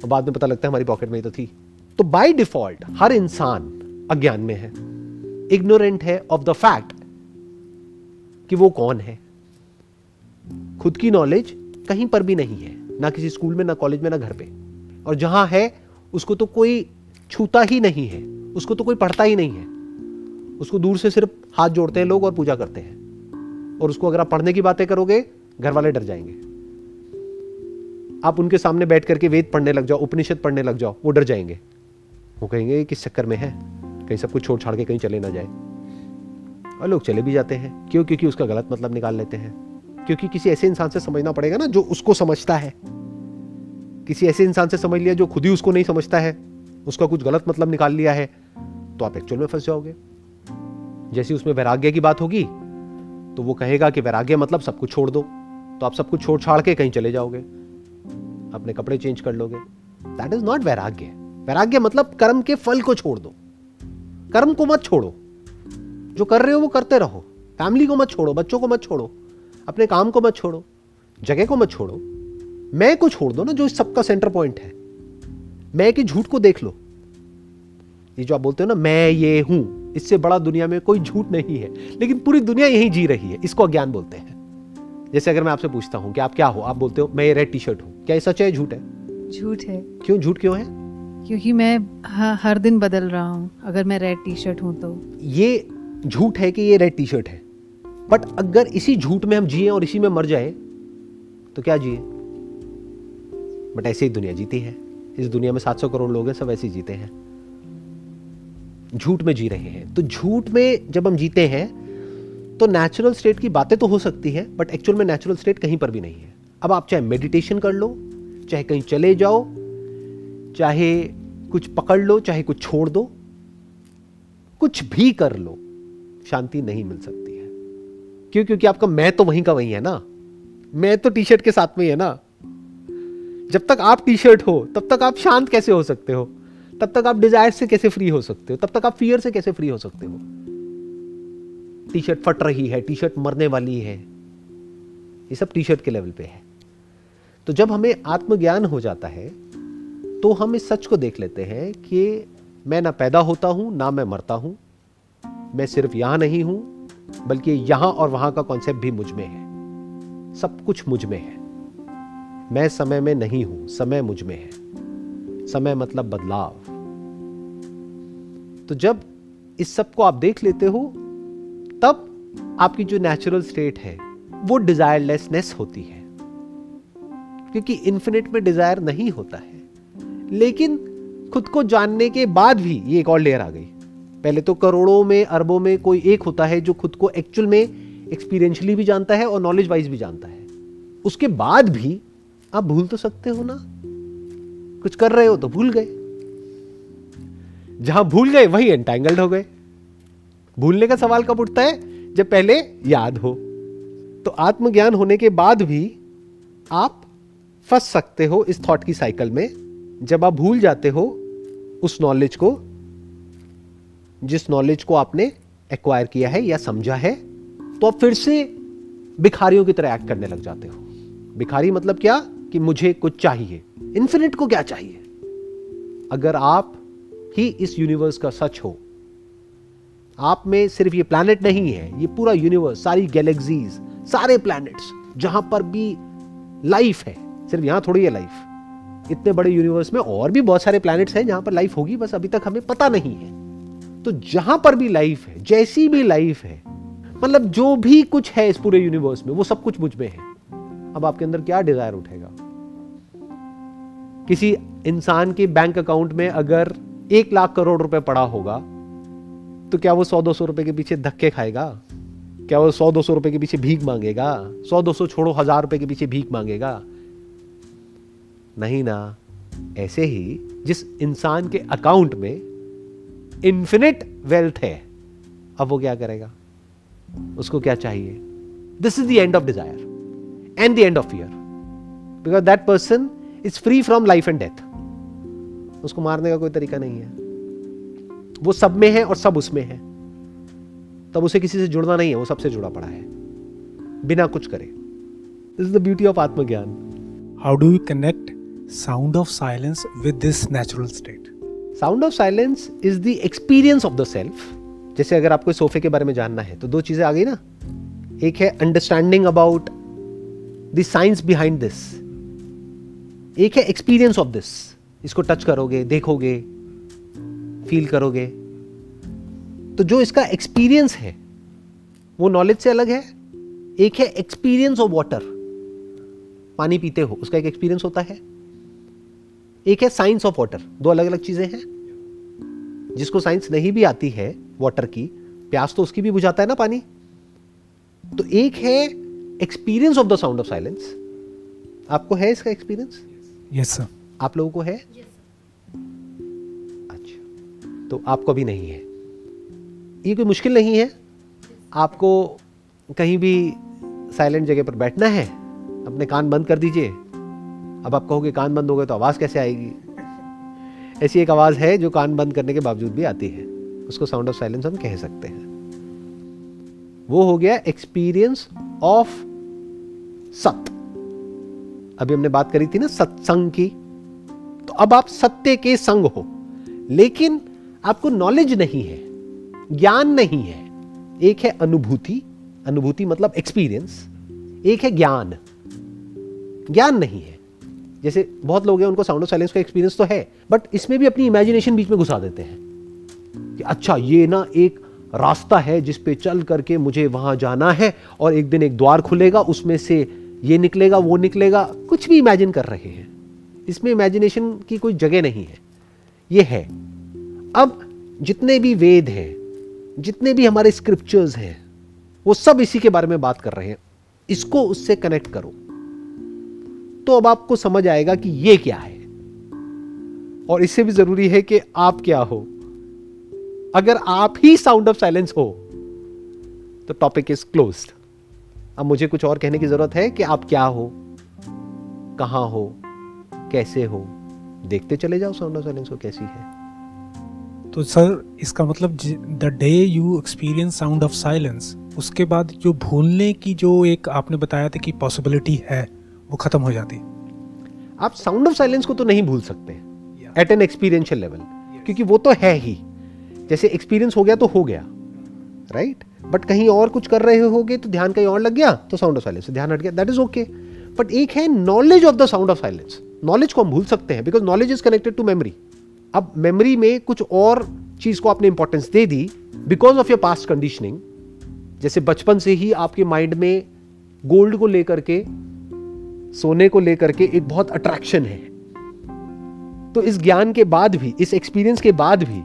और बाद में पता लगता है हमारी पॉकेट में ही तो थी। तो बाय डिफ़ॉल्ट हर इंसान अज्ञान में है। इग्नोरेंट है ऑफ़ द फैक्ट कि वो कौन है। खुद की नॉलेज कहीं पर भी नहीं है, ना किसी स्कूल में, ना कॉलेज में, ना घर पे। और जहाँ है उसको तो कोई छूता ही नहीं है, उसको तो कोई पढ़ता ही नहीं है। उसको दूर से सिर्फ़ हाथ जोड़ते हैं लोग और पूजा करते हैं। और उसको अगर आप पढ़ने की बातें करोगे घर वाले डर जाएँगे। आप उनके सामने बैठ करके वेद पढ़ने लग जाओ, उपनिषद पढ़ने लग जाओ, वो डर जाएँगे। वो कहेंगे किस चक्कर में है? कहीं सब कुछ छोड़ छाड़ के कहीं चले ना जाए। और लोग चले भी जाते हैं। क्यों? क्योंकि उसका गलत मतलब निकाल लेते हैं। क्योंकि किसी ऐसे इंसान से समझना पड़ेगा ना, जो उसको समझता है। किसी ऐसे इंसान से समझ लिया जो खुद ही उसको नहीं समझता है, उसका कुछ गलत मतलब निकाल लिया है तो आप एक्चुअल में फंस जाओगे। जैसी उसमें वैराग्य की बात होगी तो वो कहेगा कि वैराग्य मतलब सब कुछ छोड़ दो तो आप सब कुछ छोड़ छाड़ के कहीं चले जाओगे। अपने कपड़े चेंज कर लोगे। दैट इज़ नॉट वैराग्य। वैराग्य मतलब कर्म के फल को छोड़ दो। कर्म को मत छोड़ो। जो कर रहे हो वो करते रहो। फैमिली को मत छोड़ो, बच्चों को मत छोड़ो। अपने काम को मत छोड़ो। जगह को मत छोड़ो। मैं को छोड़ दो ना जो सबका सेंटर पॉइंट है। मैं के झूठ को देख लो। ये जो आप बोलते हो ना मैं ये हूँ इससे बड़ा दुनिया में कोई झूठ नहीं है। लेकिन पूरी दुनिया यही जी रही है इसको अज्ञान बोलते हैं। जैसे अगर मैं आपसे पूछता हूँ कि आप क्या हो आप बोलते हो मैं ये रेड टी शर्ट हूँ। क्या ये सच है झूठ है?
झूठ है।
क्यों झूठ क्यों है?
क्योंकि मैं हर दिन बदल रहा हूँ। अगर मैं रेड टी शर्ट हूँ तो।
ये झूठ है कि ये रेड टी शर्ट है? बट अगर इसी झूठ में हम जिए और इसी में मर जाए तो क्या जिए? बट ऐसे ही दुनिया जीती है। इस दुनिया में 700 करोड़ लोग हैं, सब ऐसे ही जीते हैं। झूठ में जी रहे हैं। तो झूठ में जब हम जीते हैं तो नेचुरल स्टेट की बातें तो हो सकती है बट एक्चुअल में नेचुरल स्टेट कहीं पर भी नहीं है। अब आप चाहे मेडिटेशन कर लो, चाहे कहीं चले जाओ, चाहे कुछ पकड़ लो, चाहे कुछ छोड़ दो, कुछ भी कर लो, शांति नहीं मिल सकती है। क्यों? क्योंकि आपका मैं तो वहीं का वहीं है ना। मैं तो टी शर्ट के साथ में ही है ना। जब तक आप टी शर्ट हो, तब तक आप शांत कैसे हो सकते हो? तब तक आप डिज़ायर से कैसे फ्री हो सकते हो? तब तक आप फियर से कैसे फ्री हो सकते हो? टी शर्ट फट रही है टी शर्ट मरने वाली है। ये सब टी शर्ट के लेवल पे है। तो जब हमें आत्मज्ञान हो जाता है तो हम इस सच को देख लेते हैं कि मैं ना पैदा होता हूँ, ना मैं मरता हूँ। मैं सिर्फ़ यहाँ नहीं हूँ, बल्कि यहाँ और वहाँ का कॉन्सेप्ट भी मुझमें है। सब कुछ मुझमें है। मैं समय में नहीं हूँ, समय मुझमें है। समय मतलब बदलाव। तो जब इस सबको आप देख लेते हो, तब आपकी जो नेचुरल स्टेट है, वो डिजायरलेसनेस होती है। क्योंकि इन्फिनिट में डिज़ायर नहीं होता है। लेकिन खुद को जानने के बाद भी ये एक और लेयर आ गई। पहले तो करोड़ों में, अरबों में कोई एक होता है जो खुद को एक्चुअल में एक्सपीरियंशली भी जानता है और नॉलेज वाइज भी जानता है। उसके बाद भी आप भूल तो सकते हो ना। कुछ कर रहे हो तो भूल गए। जहाँ भूल गए, वही एंटैंगल्ड हो गए। भूलने का सवाल कब उठता है? जब पहले याद हो। तो आत्मज्ञान होने के बाद भी आप फंस सकते हो इस थॉट की साइकिल में। जब आप भूल जाते हो उस नॉलेज को, जिस नॉलेज को आपने एक्वायर किया है या समझा है तो आप फिर से भिखारियों की तरह एक्ट करने लग जाते हो। भिखारी मतलब क्या? कि मुझे कुछ चाहिए। इन्फिनिट को क्या चाहिए? अगर आप ही इस यूनिवर्स का सच हो, आप में सिर्फ़ ये प्लैनेट नहीं है, ये पूरा यूनिवर्स सारी गैलेक्सीज सारे प्लैनेट्स जहाँ पर भी लाइफ है, सिर्फ़ यहाँ थोड़ी है लाइफ इतने बड़े यूनिवर्स में और भी बहुत सारे प्लैनेट्स हैं जहाँ पर लाइफ होगी, बस अभी तक हमें पता नहीं है। तो जहाँ पर भी लाइफ है, जैसी भी लाइफ है मतलब जो भी कुछ है इस पूरे यूनिवर्स में, वो सब कुछ मुझमें है। अब आपके अंदर क्या डिज़ायर उठेगा? किसी इंसान के बैंक अकाउंट में अगर एक लाख करोड़ रुपए पड़ा होगा तो क्या वो सौ दो सौ रुपए के पीछे धक्के खाएगा? क्या वो सौ दो सौ रुपए के पीछे भीख मांगेगा? सौ दो सौ छोड़ो, हज़ार रुपए के पीछे भीख मांगेगा? नहीं ना, ऐसे ही जिस इंसान के अकाउंट में इंफिनिट वेल्थ है, अब वो क्या करेगा? उसको क्या चाहिए? This is the end of desire and the end of fear because that person is free from life and death उसको मारने का कोई तरीका नहीं है। वो सब में है और सब उसमें है। तब उसे किसी से जुड़ना नहीं है वो सबसे जुड़ा पड़ा है। बिना कुछ करे। This is the beauty of आत्मज्ञान।
How do you connect sound of silence with this natural state
sound of silence is the experience of the self जैसे अगर आपको सोफे के बारे में जानना है तो दो चीज़ें आ गई ना। एक है understanding about the science behind this एक है एक्सपीरियंस ऑफ़ दिस इसको टच करोगे, देखोगे फील करोगे। तो जो इसका एक्सपीरियंस है, वो नॉलेज से अलग है। एक है एक्सपीरियंस ऑफ़ वाटर पानी पीते हो, उसका एक एक्सपीरियंस होता है। एक है साइंस ऑफ़ वाटर दो अलग अलग चीज़ें हैं। जिसको साइंस नहीं भी आती है वाटर की, प्यास तो उसकी भी बुझाता है ना पानी। तो एक है experience of the sound of silence आपको है इसका एक्सपीरियंस
यस सर
आप लोगों को है? अच्छा तो आपको भी नहीं है। ये कोई मुश्किल नहीं है? आपको कहीं भी साइलेंट जगह पर बैठना है? अपने कान बंद कर दीजिए। अब आप कहोगे कान बंद हो गए तो आवाज़ कैसे आएगी? ऐसी एक आवाज़ है जो कान बंद करने के बावजूद भी आती है। उसको साउंड ऑफ़ साइलेंस हम कह सकते हैं। वो हो गया एक्सपीरियंस ऑफ़ सत। अभी हमने बात करी थी ना सत्संग की। तो अब आप सत्य के संग हो। लेकिन आपको नॉलेज नहीं है, ज्ञान नहीं है। एक है अनुभूति। अनुभूति मतलब एक्सपीरियंस एक है ज्ञान। ज्ञान नहीं है। जैसे बहुत लोग हैं, उनको साउंड ऑफ़ साइलेंस का एक्सपीरियंस तो है बट इसमें भी अपनी इमेजिनेशन बीच में घुसा देते हैं। कि अच्छा ये ना एक रास्ता है जिस पे चल करके मुझे वहाँ जाना है, और एक दिन एक द्वार खुलेगा, उसमें से ये निकलेगा, वो निकलेगा, कुछ भी इमेजिन कर रहे हैं। इसमें इमेजिनेशन की कोई जगह नहीं है। ये है। अब जितने भी वेद हैं, जितने भी हमारे स्क्रिप्चर्स हैं, वो सब इसी के बारे में बात कर रहे हैं। इसको उससे कनेक्ट करो। तो अब आपको समझ आएगा कि ये क्या है। और इससे भी ज़रूरी है कि आप क्या हो। अगर आप ही साउंड ऑफ़ साइलेंस हो तो टॉपिक इज़ क्लोज अब मुझे कुछ और कहने की ज़रूरत है कि आप क्या हो कहाँ हो कैसे हो? देखते चले जाओ साउंड ऑफ़ साइलेंस को कैसी है।
तो सर इसका मतलब the day you experience sound of silence उसके बाद जो भूलने की जो एक आपने बताया था कि पॉसिबिलिटी है वो खत्म हो जाती।
आप साउंड ऑफ़ साइलेंस को तो नहीं भूल सकते एट एन एक्सपीरियंशियल लेवल क्योंकि वो तो है ही। जैसे एक्सपीरियंस हो गया तो हो गया राइट बट कहीं और कुछ कर रहे होगे तो ध्यान कहीं और लग गया तो साउंड ऑफ़ साइलेंस ध्यान हट गया दैट इज़ ओके बट एक है knowledge of the sound of silence knowledge को हम भूल सकते हैं because knowledge is connected to memory अब मेमोरी में कुछ और चीज़ को आपने इंपॉर्टेंस दे दी because of your past conditioning जैसे बचपन से ही आपके माइंड में गोल्ड को लेकर के, सोने को लेकर के एक बहुत अट्रैक्शन है। तो इस ज्ञान के बाद भी, इस एक्सपीरियंस के बाद भी,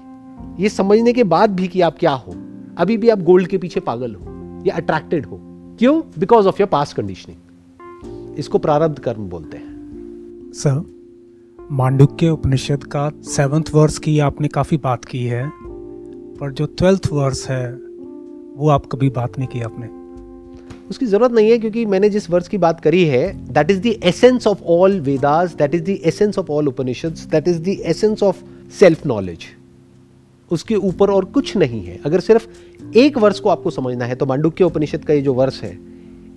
ये समझने के बाद भी कि आप क्या हो। अभी भी आप गोल्ड के पीछे पागल हो या अट्रैक्टेड हो। क्यों? Because of your past conditioning इसको प्रारब्ध कर्म बोलते हैं।
सर मांडुक्य उपनिषद का सेवंथ वर्स की आपने काफ़ी बात की है पर जो ट्वेल्थ वर्स है वो आप कभी बात नहीं की आपने।
उसकी ज़रूरत नहीं है क्योंकि मैंने जिस वर्स की बात करी है that is the essence of all Vedas that is the essence of all Upanishad that is the essence of self knowledge उसके ऊपर और कुछ नहीं है। अगर सिर्फ़ एक वर्ष को आपको समझना है तो मांडुक्य उपनिषद का ये जो वर्ष है,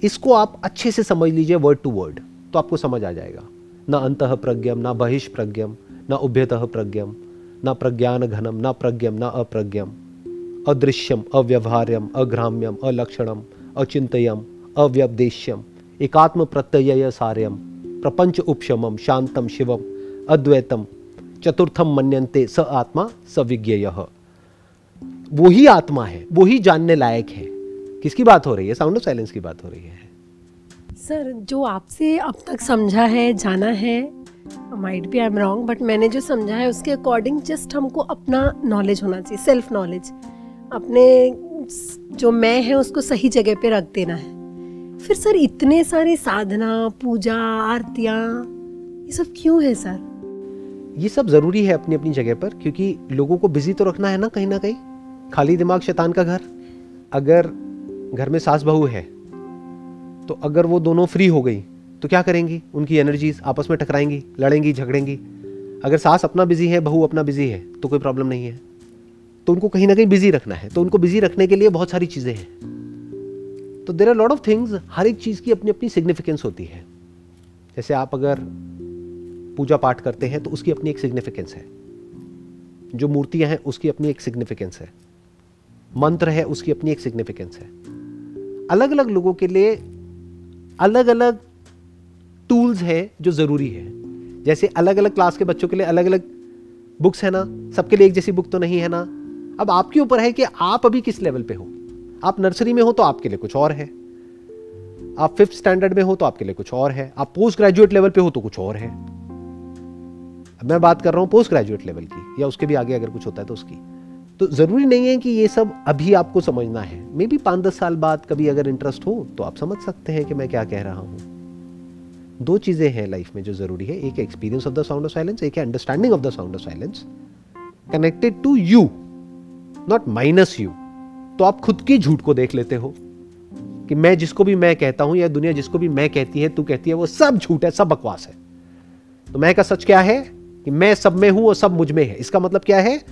इसको आप अच्छे से समझ लीजिए वर्ड टू वर्ड तो आपको समझ आ जाएगा। न अंत प्रज्ञम, ना बहिष प्रज्ञम न उभ्यत प्रज्ञम, न प्रज्ञान घनम न प्रज्ञम, न अप्रज्ञम। अदृश्यम, अव्यवहार्यम अग्राम्यम अलक्षणम, अचिंतयम अव्यपदेश्यम एकात्म प्रत्यय सार्यम, प्रपंच उपशमम, शांतम शिवम, अद्वैतम चतुर्थम मनंते स आत्मा सविज्ञेय वो ही आत्मा है वो ही जानने लायक है। किसकी बात हो रही है? साउंड ऑफ़ साइलेंस की बात हो रही है।
सर, जो आपसे अब तक समझा है, जाना है might be I am wrong but मैंने जो समझा है, उसके अकॉर्डिंग जस्ट हमको अपना नॉलेज होना चाहिए सेल्फ नॉलेज अपने जो मैं है, उसको सही जगह पे रख देना है। फिर सर, इतने सारे साधना, पूजा, आरतियाँ, ये सब क्यों है सर?
ये सब ज़रूरी है अपनी अपनी जगह पर, क्योंकि लोगों को बिज़ी तो रखना है ना कहीं ना कहीं। खाली दिमाग शैतान का घर। अगर घर में सास बहू है तो अगर वो दोनों फ्री हो गई तो क्या करेंगी? उनकी एनर्जीज आपस में टकराएँगी, लड़ेंगी, झगड़ेंगी। अगर सास अपना बिज़ी है, बहू अपना बिज़ी है तो कोई प्रॉब्लम नहीं है। तो उनको कहीं ना कहीं बिज़ी रखना है। तो उनको बिज़ी रखने के लिए बहुत सारी चीज़ें हैं। तो there are lot of things हर एक चीज़ की अपनी अपनी सिग्निफिकेंस होती है। जैसे आप अगर पूजा पाठ करते हैं तो उसकी अपनी एक सिग्निफिकेंस है। जो मूर्तियाँ हैं, उसकी अपनी एक सिग्निफिकेंस है। मंत्र है, उसकी अपनी एक सिग्निफिकेंस है। अलग अलग लोगों के लिए अलग अलग टूल्स हैं, जो ज़रूरी है। जैसे अलग अलग क्लास के बच्चों के लिए अलग अलग बुक्स है ना, सबके लिए एक जैसी बुक तो नहीं है ना। अब आपके ऊपर है कि आप अभी किस लेवल पे हो? आप नर्सरी में हो तो आपके लिए कुछ और है। आप फिफ्थ स्टैंडर्ड में हो तो आपके लिए कुछ और है। आप पोस्ट ग्रेजुएट लेवल पे हो तो कुछ और है। मैं बात कर रहा हूँ पोस्ट ग्रेजुएट लेवल की, या उसके भी आगे अगर कुछ होता है तो उसकी। तो ज़रूरी नहीं है कि ये सब अभी आपको समझना है। मे बी पाँच दस साल बाद कभी अगर इंटरेस्ट हो तो आप समझ सकते हैं कि मैं क्या कह रहा हूँ। दो चीज़ें हैं लाइफ में जो ज़रूरी है। एक experience of the sound of silence एक है understanding of the sound of silence connected to you not minus you तो आप खुद की झूठ को देख लेते हो कि मैं जिसको भी मैं कहता हूँ या दुनिया जिसको भी मैं कहती है, तू कहती है, वो सब झूठ है, सब बकवास है। तो मैं का सच क्या है? कि मैं सब में हूँ और सब मुझमें है। इसका मतलब क्या है?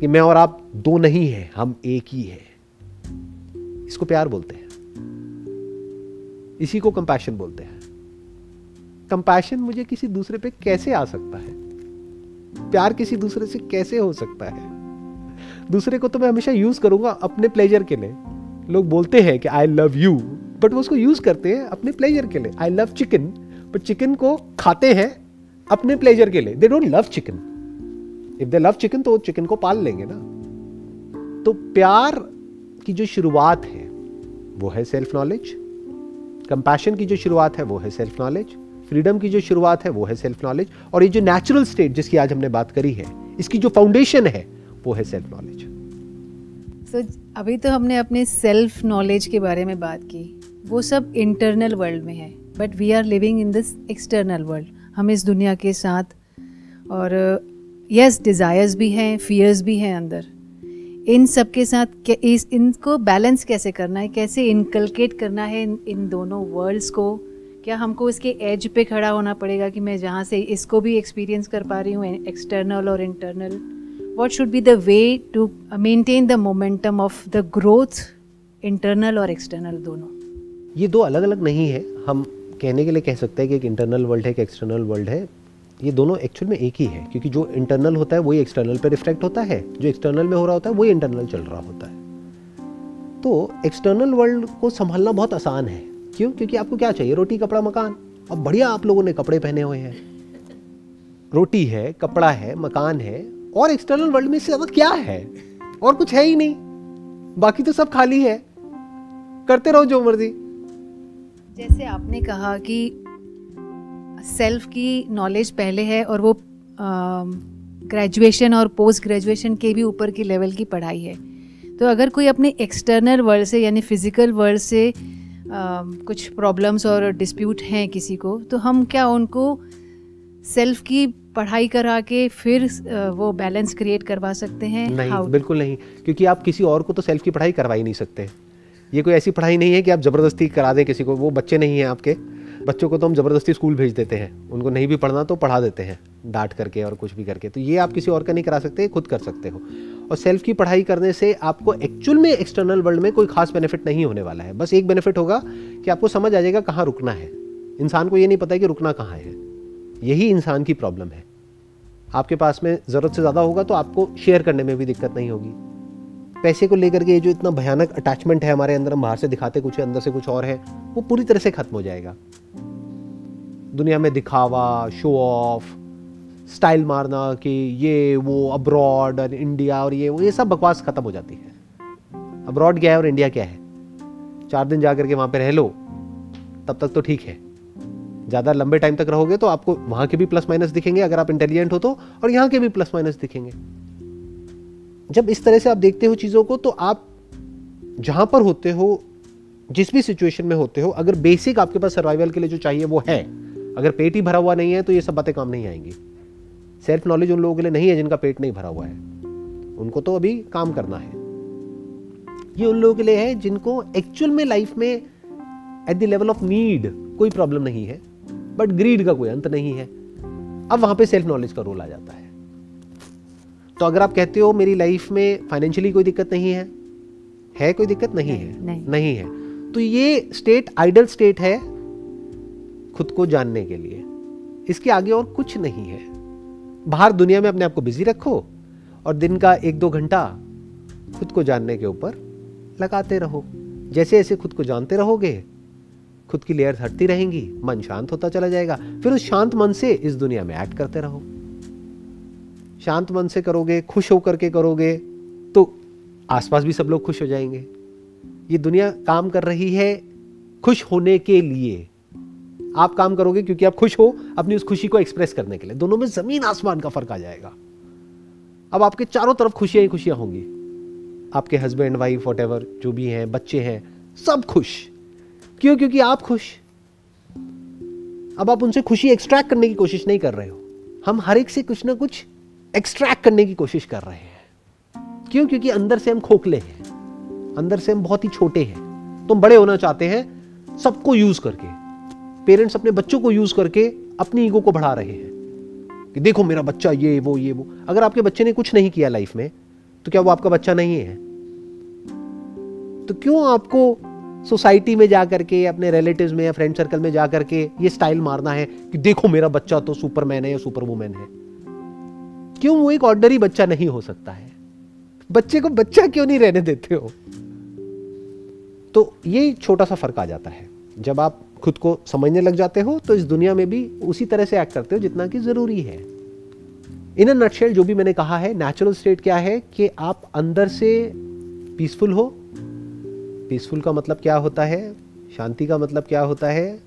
कि मैं और आप दो नहीं है, हम एक ही है। इसको प्यार बोलते हैं। इसी को कंपैशन बोलते हैं। कंपैशन मुझे किसी दूसरे पे कैसे आ सकता है? प्यार किसी दूसरे से कैसे हो सकता है? दूसरे को तो मैं हमेशा यूज़ करूँगा अपने प्लेजर के लिए। लोग बोलते हैं कि आई लव यू बट वो उसको यूज़ करते हैं अपने प्लेजर के लिए। I love chicken but chicken को खाते हैं अपने प्लेजर के लिए. They don't love chicken if they love chicken तो चिकन को पाल लेंगे ना. तो प्यार की जो शुरुआत है, वो है सेल्फ नॉलेज कंपैशन की जो शुरुआत है, वो है सेल्फ नॉलेज फ्रीडम की जो शुरुआत है, वो है सेल्फ नॉलेज और ये जो नेचुरल स्टेट जिसकी आज हमने बात करी है, इसकी जो फाउंडेशन है, वो है सेल्फ नॉलेज
सो अभी तो हमने अपने सेल्फ नॉलेज के बारे में बात की. वो सब इंटरनल वर्ल्ड में है but we are living in this external world हम इस दुनिया के साथ। और यस डिज़ायर्स भी हैं फियर्स भी हैं अंदर। इन सब के साथ इस इनको बैलेंस कैसे करना है? कैसे इनकलकेट करना है इन, दोनों वर्ल्ड्स को? क्या हमको इसके एज पे खड़ा होना पड़ेगा कि मैं जहाँ से इसको भी एक्सपीरियंस कर पा रही हूँ एक्सटर्नल और internal what should be the way to maintain the momentum of the growth internal और एक्सटर्नल दोनों?
ये दो अलग अलग नहीं है। हम कहने के लिए कह सकते हैं कि एक इंटरनल वर्ल्ड है, एक एक्सटर्नल वर्ल्ड है, ये दोनों एक्चुअल में एक ही है, क्योंकि जो इंटरनल होता है, वही एक्सटर्नल पे रिफ्लेक्ट होता है, जो एक्सटर्नल में हो रहा होता है, वही इंटरनल चल रहा होता है। तो एक्सटर्नल वर्ल्ड को संभालना बहुत आसान है, क्यों? क्योंकि आपको क्या चाहिए? रोटी, कपड़ा, मकान। अब बढ़िया आप लोगों ने कपड़े पहने हुए हैं। रोटी है, कपड़ा है, मकान है, और एक्सटर्नल वर्ल्ड में इससे ज़्यादा क्या है? और कुछ है ही नहीं। बाकी तो सब खाली है। करते रहो जो मर्ज़ी।
जैसे आपने कहा कि सेल्फ की नॉलेज पहले है और वो ग्रेजुएशन और पोस्ट ग्रेजुएशन के भी ऊपर की लेवल की पढ़ाई है। तो अगर कोई अपने एक्सटर्नल वर्ल्ड से यानी फ़िज़िकल वर्ल्ड से आ, कुछ प्रॉब्लम्स और डिस्प्यूट हैं किसी को तो हम क्या उनको सेल्फ की पढ़ाई करा के फिर वो बैलेंस क्रिएट करवा सकते हैं?
नहीं बिल्कुल नहीं क्योंकि आप किसी और को तो सेल्फ की पढ़ाई करवा ही नहीं सकते। ये कोई ऐसी पढ़ाई नहीं है कि आप ज़बरदस्ती करा दें किसी को। वो बच्चे नहीं हैं आपके। बच्चों को तो हम ज़बरदस्ती स्कूल भेज देते हैं। उनको नहीं भी पढ़ना तो पढ़ा देते हैं, डांट करके और कुछ भी करके। तो ये आप किसी और का नहीं करा सकते खुद कर सकते हो। और सेल्फ की पढ़ाई करने से आपको एक्चुअल में, एक्सटर्नल वर्ल्ड में कोई खास बेनिफिट नहीं होने वाला है। बस एक बेनिफिट होगा कि आपको समझ आ जाएगा कहाँ रुकना है। इंसान को ये नहीं पता है कि रुकना कहाँ है। यही इंसान की प्रॉब्लम है। आपके पास में ज़रूरत से ज़्यादा होगा तो आपको शेयर करने में भी दिक्कत नहीं होगी। पैसे को लेकर के ये जो इतना भयानक अटैचमेंट है हमारे अंदर, हम बाहर से दिखाते कुछ है, अंदर से कुछ और है, वो पूरी तरह से खत्म हो जाएगा। दुनिया में दिखावा शो ऑफ़ स्टाइल मारना कि ये, वो अब्रॉड और इंडिया और ये, वो, ये सब बकवास खत्म हो जाती है। अब्रॉड क्या है और इंडिया क्या है? चार दिन जा करके वहाँ पर रह लो, तब तक तो ठीक है। ज़्यादा लंबे टाइम तक रहोगे तो आपको वहाँ के भी प्लस माइनस दिखेंगे, अगर आप इंटेलिजेंट हो तो और यहाँ के भी प्लस माइनस दिखेंगे। जब इस तरह से आप देखते हो चीज़ों को तो आप जहाँ पर होते हो, जिस भी सिचुएशन में होते हो, अगर बेसिक आपके पास सर्वाइवल के लिए जो चाहिए वो है। अगर पेट ही भरा हुआ नहीं है तो ये सब बातें काम नहीं आएँगी। सेल्फ नॉलेज उन लोगों के लिए नहीं है जिनका पेट नहीं भरा हुआ है। उनको तो अभी काम करना है। ये उन लोगों के लिए है जिनको एक्चुअल में लाइफ में at the level of need कोई प्रॉब्लम नहीं है बट ग्रीड का कोई अंत नहीं है। अब वहाँ पे सेल्फ नॉलेज का रोल आ जाता है। तो अगर आप कहते हो मेरी लाइफ में फाइनेंशियली कोई दिक्कत नहीं है है कोई दिक्कत? नहीं, नहीं है। नहीं।, नहीं है। तो ये स्टेट आइडल स्टेट है खुद को जानने के लिए। इसके आगे और कुछ नहीं है। बाहर दुनिया में अपने आप को बिज़ी रखो और दिन का एक दो घंटा खुद को जानने के ऊपर लगाते रहो। जैसे जैसे खुद को जानते रहोगे खुद की लेयर हटती रहेंगी मन शांत होता चला जाएगा। फिर उस शांत मन से इस दुनिया में एक्ट करते रहो। शांत मन से करोगे, खुश होकर के करोगे तो आसपास भी सब लोग खुश हो जाएँगे। ये दुनिया काम कर रही है खुश होने के लिए। आप काम करोगे क्योंकि आप खुश हो अपनी उस खुशी को एक्सप्रेस करने के लिए। दोनों में ज़मीन आसमान का फ़र्क आ जाएगा। अब आपके चारों तरफ़ खुशियाँ ही खुशियाँ होंगी। आपके हस्बैंड वाइफ वट जो भी हैं, बच्चे हैं, सब खुश। क्यों? क्योंकि आप खुश। अब आप उनसे खुशी एक्सट्रैक्ट करने की कोशिश नहीं कर रहे हो। हम हर एक से कुछ ना कुछ एक्सट्रैक्ट करने की कोशिश कर रहे हैं। क्यों? क्योंकि अंदर से हम खोखले हैं। अंदर से हम बहुत ही छोटे हैं। तो हम बड़े होना चाहते हैं, सबको यूज़ करके पेरेंट्स अपने बच्चों को यूज़ करके अपनी ईगो को बढ़ा रहे हैं। कि देखो मेरा बच्चा ये, वो ये, वो। अगर आपके बच्चे ने कुछ नहीं किया लाइफ में तो क्या वो आपका बच्चा नहीं है? तो क्यों आपको सोसाइटी में जा करके, अपने रिलेटिव्स में या फ्रेंड सर्कल में जा करके ये स्टाइल मारना है कि देखो मेरा बच्चा तो सुपरमैन है या सुपर वुमेन है? क्यों वो एक ऑर्डनरी बच्चा नहीं हो सकता है? बच्चे को बच्चा क्यों नहीं रहने देते हो? तो ये छोटा सा फ़र्क आ जाता है। जब आप खुद को समझने लग जाते हो तो इस दुनिया में भी उसी तरह से एक्ट करते हो जितना कि ज़रूरी है। इन नटशेल जो भी मैंने कहा है नेचुरल स्टेट क्या है? कि आप अंदर से पीसफुल हो। पीसफुल का मतलब क्या होता है? शांति का मतलब क्या होता है?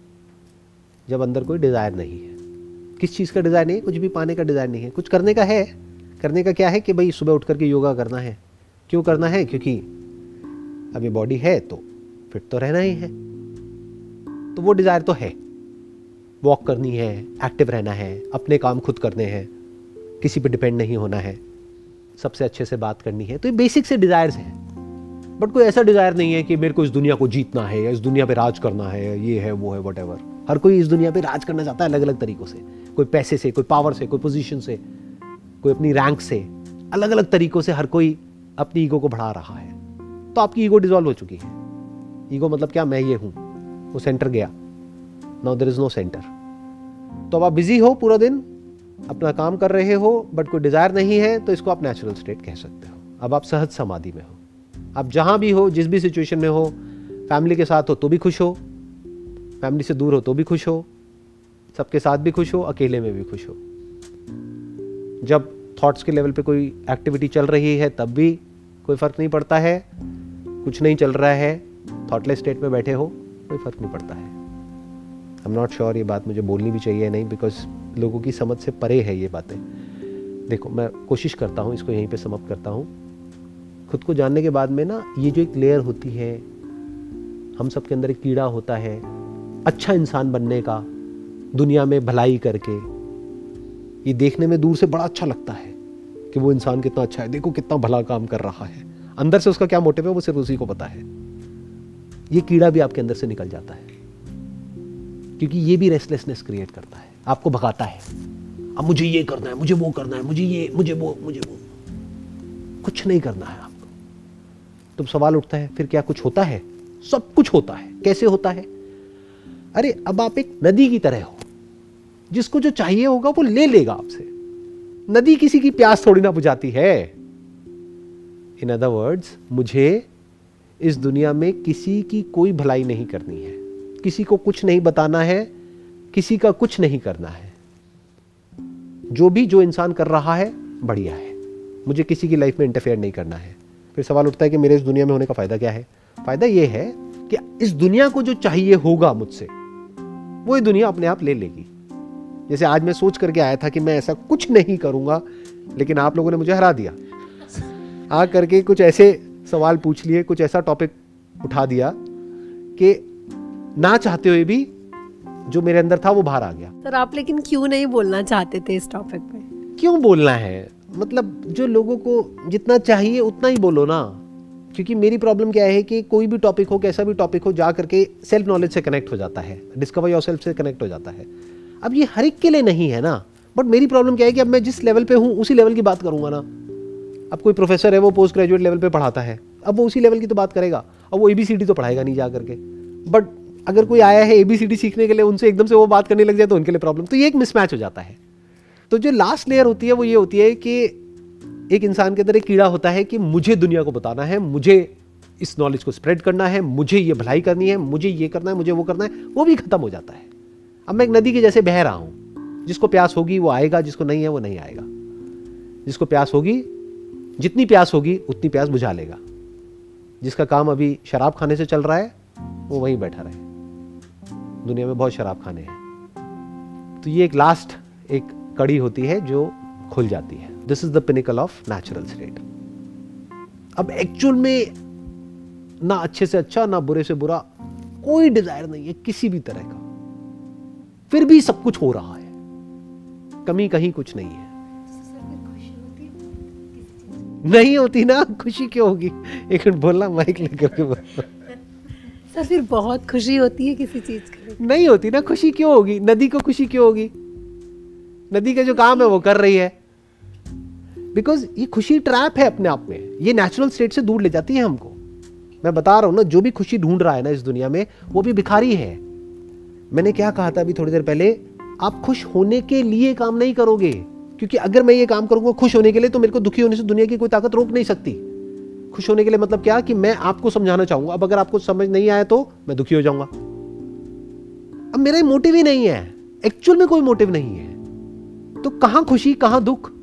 जब अंदर कोई डिज़ायर नहीं है। किस चीज़ का डिज़ायर नहीं है, कुछ भी पाने का डिज़ायर नहीं है। कुछ करने का है। करने का क्या है कि भाई सुबह उठ करके योगा करना है। क्यों करना है? क्योंकि अभी बॉडी है तो फिट तो रहना ही है। तो वो डिज़ायर तो है। वॉक करनी है एक्टिव रहना है, अपने काम खुद करने हैं, किसी पे डिपेंड नहीं होना है। सबसे अच्छे से बात करनी है। तो ये बेसिक से डिज़ायर्स हैं। बट कोई ऐसा डिज़ायर नहीं है कि मेरे को इस दुनिया को जीतना है, या इस दुनिया पे राज करना है, ये है, वो है वट हर कोई इस दुनिया पे राज करना चाहता है अलग अलग तरीकों से। कोई पैसे से, कोई पावर से, कोई पोजीशन से, कोई अपनी रैंक से। अलग अलग तरीकों से हर कोई अपनी ईगो को बढ़ा रहा है। तो आपकी ईगो डिजोल्व हो चुकी है। ईगो मतलब क्या? मैं ये हूँ। वो सेंटर गया। Now there is no centre तो अब आप बिज़ी हो पूरा दिन, अपना काम कर रहे हो बट कोई डिज़ायर नहीं है तो इसको आप नेचुरल स्टेट कह सकते हो। अब आप सहज समाधि में हो। आप जहाँ भी हो, जिस भी सिचुएशन में हो फैमिली के साथ हो तो भी खुश हो। फैमिली से दूर हो तो भी खुश हो, सबके साथ भी खुश हो, अकेले में भी खुश हो। जब थॉट्स के लेवल पे कोई एक्टिविटी चल रही है, तब भी कोई फ़र्क नहीं पड़ता है। कुछ नहीं चल रहा है थॉटलेस स्टेट में बैठे हो, कोई फ़र्क नहीं पड़ता है। आई एम नॉट श्योर ये बात मुझे बोलनी भी चाहिए नहीं बिकॉज़ लोगों की समझ से परे है ये बातें। देखो, मैं कोशिश करता हूँ, इसको यहीं पे समाप्त करता हूँ। खुद को जानने के बाद में ना, ये जो एक लेयर होती है, हम सबके अंदर एक कीड़ा होता है अच्छा इंसान बनने का, दुनिया में भलाई करके, ये देखने में दूर से बड़ा अच्छा लगता है कि वो इंसान कितना अच्छा है। देखो कितना भला काम कर रहा है। अंदर से उसका क्या मोटिव है, वो सिर्फ़ उसी को पता है। ये कीड़ा भी आपके अंदर से निकल जाता है। क्योंकि ये भी रेस्टलेसनेस क्रिएट करता है। आपको भगाता है। अब मुझे ये करना है, मुझे वो करना है, मुझे ये, मुझे वो मुझे वो। कुछ नहीं करना है आपको। तो सवाल उठता है, फिर क्या कुछ होता है? सब कुछ होता है। कैसे होता है? अरे, अब आप एक नदी की तरह हो। जिसको जो चाहिए होगा, वो ले लेगा आपसे। नदी किसी की प्यास थोड़ी ना बुझाती है। इन अदर वर्ड्स मुझे इस दुनिया में किसी की कोई भलाई नहीं करनी है। किसी को कुछ नहीं बताना है, किसी का कुछ नहीं करना है। जो भी जो इंसान कर रहा है, बढ़िया है। मुझे किसी की लाइफ में इंटरफेयर नहीं करना है। फिर सवाल उठता है कि मेरे इस दुनिया में होने का फ़ायदा क्या है? फ़ायदा यह है कि इस दुनिया को जो चाहिए होगा मुझसे वो ये दुनिया अपने आप ले लेगी। जैसे आज मैं सोच करके आया था कि मैं ऐसा कुछ नहीं करूँगा लेकिन आप लोगों ने मुझे हरा दिया। आ करके कुछ ऐसे सवाल पूछ लिए कुछ ऐसा टॉपिक उठा दिया कि ना चाहते हुए भी जो मेरे अंदर था वो बाहर आ गया।
सर आप लेकिन क्यों नहीं बोलना चाहते थे इस टॉपिक पे?
क्यों बोलना है? मतलब जो लोगों को जितना चाहिए उतना ही बोलो ना। क्योंकि मेरी प्रॉब्लम क्या है कि कोई भी टॉपिक हो, कैसा भी टॉपिक हो, जा करके सेल्फ नॉलेज से कनेक्ट हो जाता है। डिस्कवर योर सेल्फ से कनेक्ट हो जाता है। अब ये हर एक के लिए नहीं है ना। बट मेरी प्रॉब्लम क्या है कि अब मैं जिस लेवल पे हूँ, उसी लेवल की बात करूँगा ना। अब कोई प्रोफेसर है, वो पोस्ट ग्रेजुएट लेवल पे पढ़ाता है। अब वो उसी लेवल की तो बात करेगा। अब वो ए बी सी डी तो पढ़ाएगा नहीं जा करके। बट अगर कोई आया है ए बी सी डी सीखने के लिए, उनसे एकदम से वो बात करने लग जाए तो उनके लिए प्रॉब्लम तो ये एक मिसमैच हो जाता है। तो जो लास्ट लेयर होती है, वो ये होती है कि एक इंसान के अंदर एक कीड़ा होता है कि मुझे दुनिया को बताना है, मुझे इस नॉलेज को स्प्रेड करना है, मुझे ये भलाई करनी है, मुझे ये करना है, मुझे वो करना है, वो भी खत्म हो जाता है। अब मैं एक नदी के जैसे बह रहा हूँ, जिसको प्यास होगी वो आएगा, जिसको नहीं है वो नहीं आएगा। जिसको प्यास होगी, जितनी प्यास होगी, उतनी प्यास बुझा लेगा। जिसका काम अभी शराब खाने से चल रहा है, वो वहीं बैठा रहे। दुनिया में बहुत शराब खाने हैं। तो ये एक लास्ट एक कड़ी होती है जो खुल जाती है। This is the pinnacle of natural state अब एक्चुअल में ना अच्छे से अच्छा ना बुरे से बुरा कोई डिज़ायर नहीं है किसी भी तरह का। फिर भी सब कुछ हो रहा है। कमी कहीं कुछ नहीं है। नहीं होती ना खुशी क्यों होगी? एक मिनट बोलना माइक लेकर के
सर फिर बहुत खुशी होती है किसी चीज़ की
नहीं होती ना खुशी क्यों होगी? नदी को खुशी क्यों होगी? नदी का जो काम है वो कर रही है। बिकॉज़ ये खुशी ट्रैप है अपने आप में। ये नेचुरल स्टेट से दूर ले जाती है हमको। मैं बता रहा हूँ ना, जो भी खुशी ढूंढ रहा है ना इस दुनिया में, वो भी भिखारी है। मैंने क्या कहा था अभी थोड़ी देर पहले? आप खुश होने के लिए काम नहीं करोगे। क्योंकि अगर मैं ये काम करूँगा खुश होने के लिए तो मेरे को दुखी होने से दुनिया की कोई ताकत रोक नहीं सकती। खुश होने के लिए मतलब क्या? कि मैं आपको समझाना चाहूँगा। अब अगर आपको समझ नहीं आया तो मैं दुखी हो जाऊँगा। अब मेरा मोटिव ही नहीं है। एक्चुअल में कोई मोटिव नहीं है। तो कहाँ खुशी, कहाँ दुख?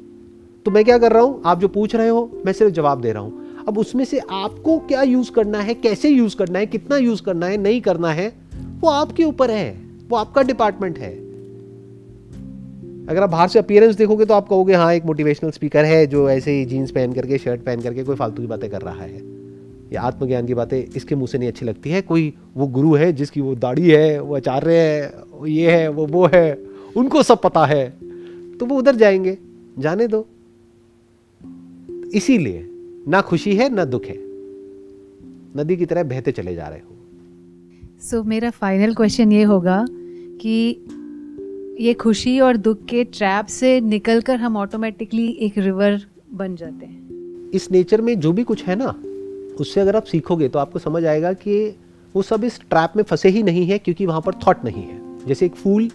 तो मैं क्या कर रहा हूँ? आप जो पूछ रहे हो, मैं सिर्फ़ जवाब दे रहा हूँ। अब उसमें से आपको क्या यूज़ करना है? कैसे यूज़ करना है? कितना यूज़ करना है? नहीं करना है? वो आपके ऊपर है। वो आपका डिपार्टमेंट है। अगर आप बाहर से अपियरेंस देखोगे तो आप कहोगे हाँ एक मोटिवेशनल स्पीकर है जो ऐसे ही जीन्स पहन करके शर्ट पहन करके कोई फालतू की बातें कर रहा है। या आत्मज्ञान की बातें इसके मुँह से नहीं अच्छी लगती है। कोई वो गुरु है जिसकी वो दाढ़ी है, वो आचार्य है, वो ये है, वो वो है, उनको सब पता है। तो वो उधर जाएँगे। जाने दो। इसीलिए ना खुशी है ना दुख है। नदी की तरह बहते चले जा रहे हो।
सो so, मेरा फाइनल क्वेश्चन ये होगा कि ये खुशी और दुख के ट्रैप से निकलकर हम ऑटोमेटिकली एक रिवर बन जाते हैं।
इस नेचर में जो भी कुछ है ना उससे अगर आप सीखोगे तो आपको समझ आएगा कि वो सब इस ट्रैप में फंसे ही नहीं है क्योंकि वहाँ पर थॉट नहीं है। जैसे एक फूल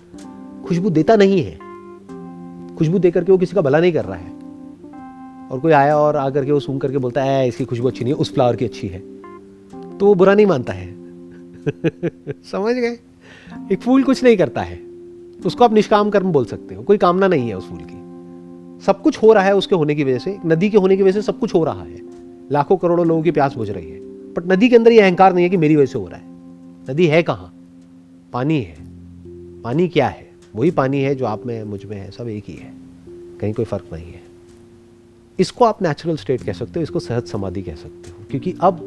खुशबू देता नहीं है। खुशबू दे करके वो किसी का भला नहीं कर रहा है। और कोई आया और आकर के वो सूंघ करके बोलता है इसकी खुशबू अच्छी नहीं है, उस फ्लावर की अच्छी है। तो वो बुरा नहीं मानता है। समझ गए? एक फूल कुछ नहीं करता है। उसको आप निष्काम कर्म बोल सकते हो, कोई कामना नहीं है उस फूल की। सब कुछ हो रहा है उसके होने की वजह से, नदी के होने की वजह से सब कुछ हो रहा है। लाखों करोड़ों लोगों की प्यास बुझ रही है। बट नदी के अंदर ये अहंकार नहीं है कि मेरी वजह से हो रहा है। नदी है कहाँ? पानी है। पानी क्या है? वही पानी है जो आप में, मुझमें है, सब एक ही है। कहीं कोई फ़र्क नहीं है। इसको आप नेचुरल स्टेट कह सकते हो, इसको सहज समाधि कह सकते हो। क्योंकि अब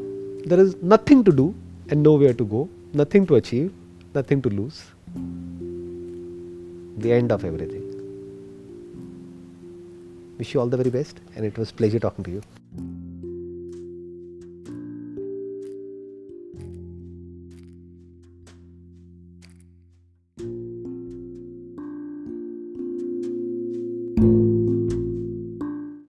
there is nothing to do and nowhere to go nothing to achieve nothing to lose the end of everything wish you all the very best and it was pleasure talking to you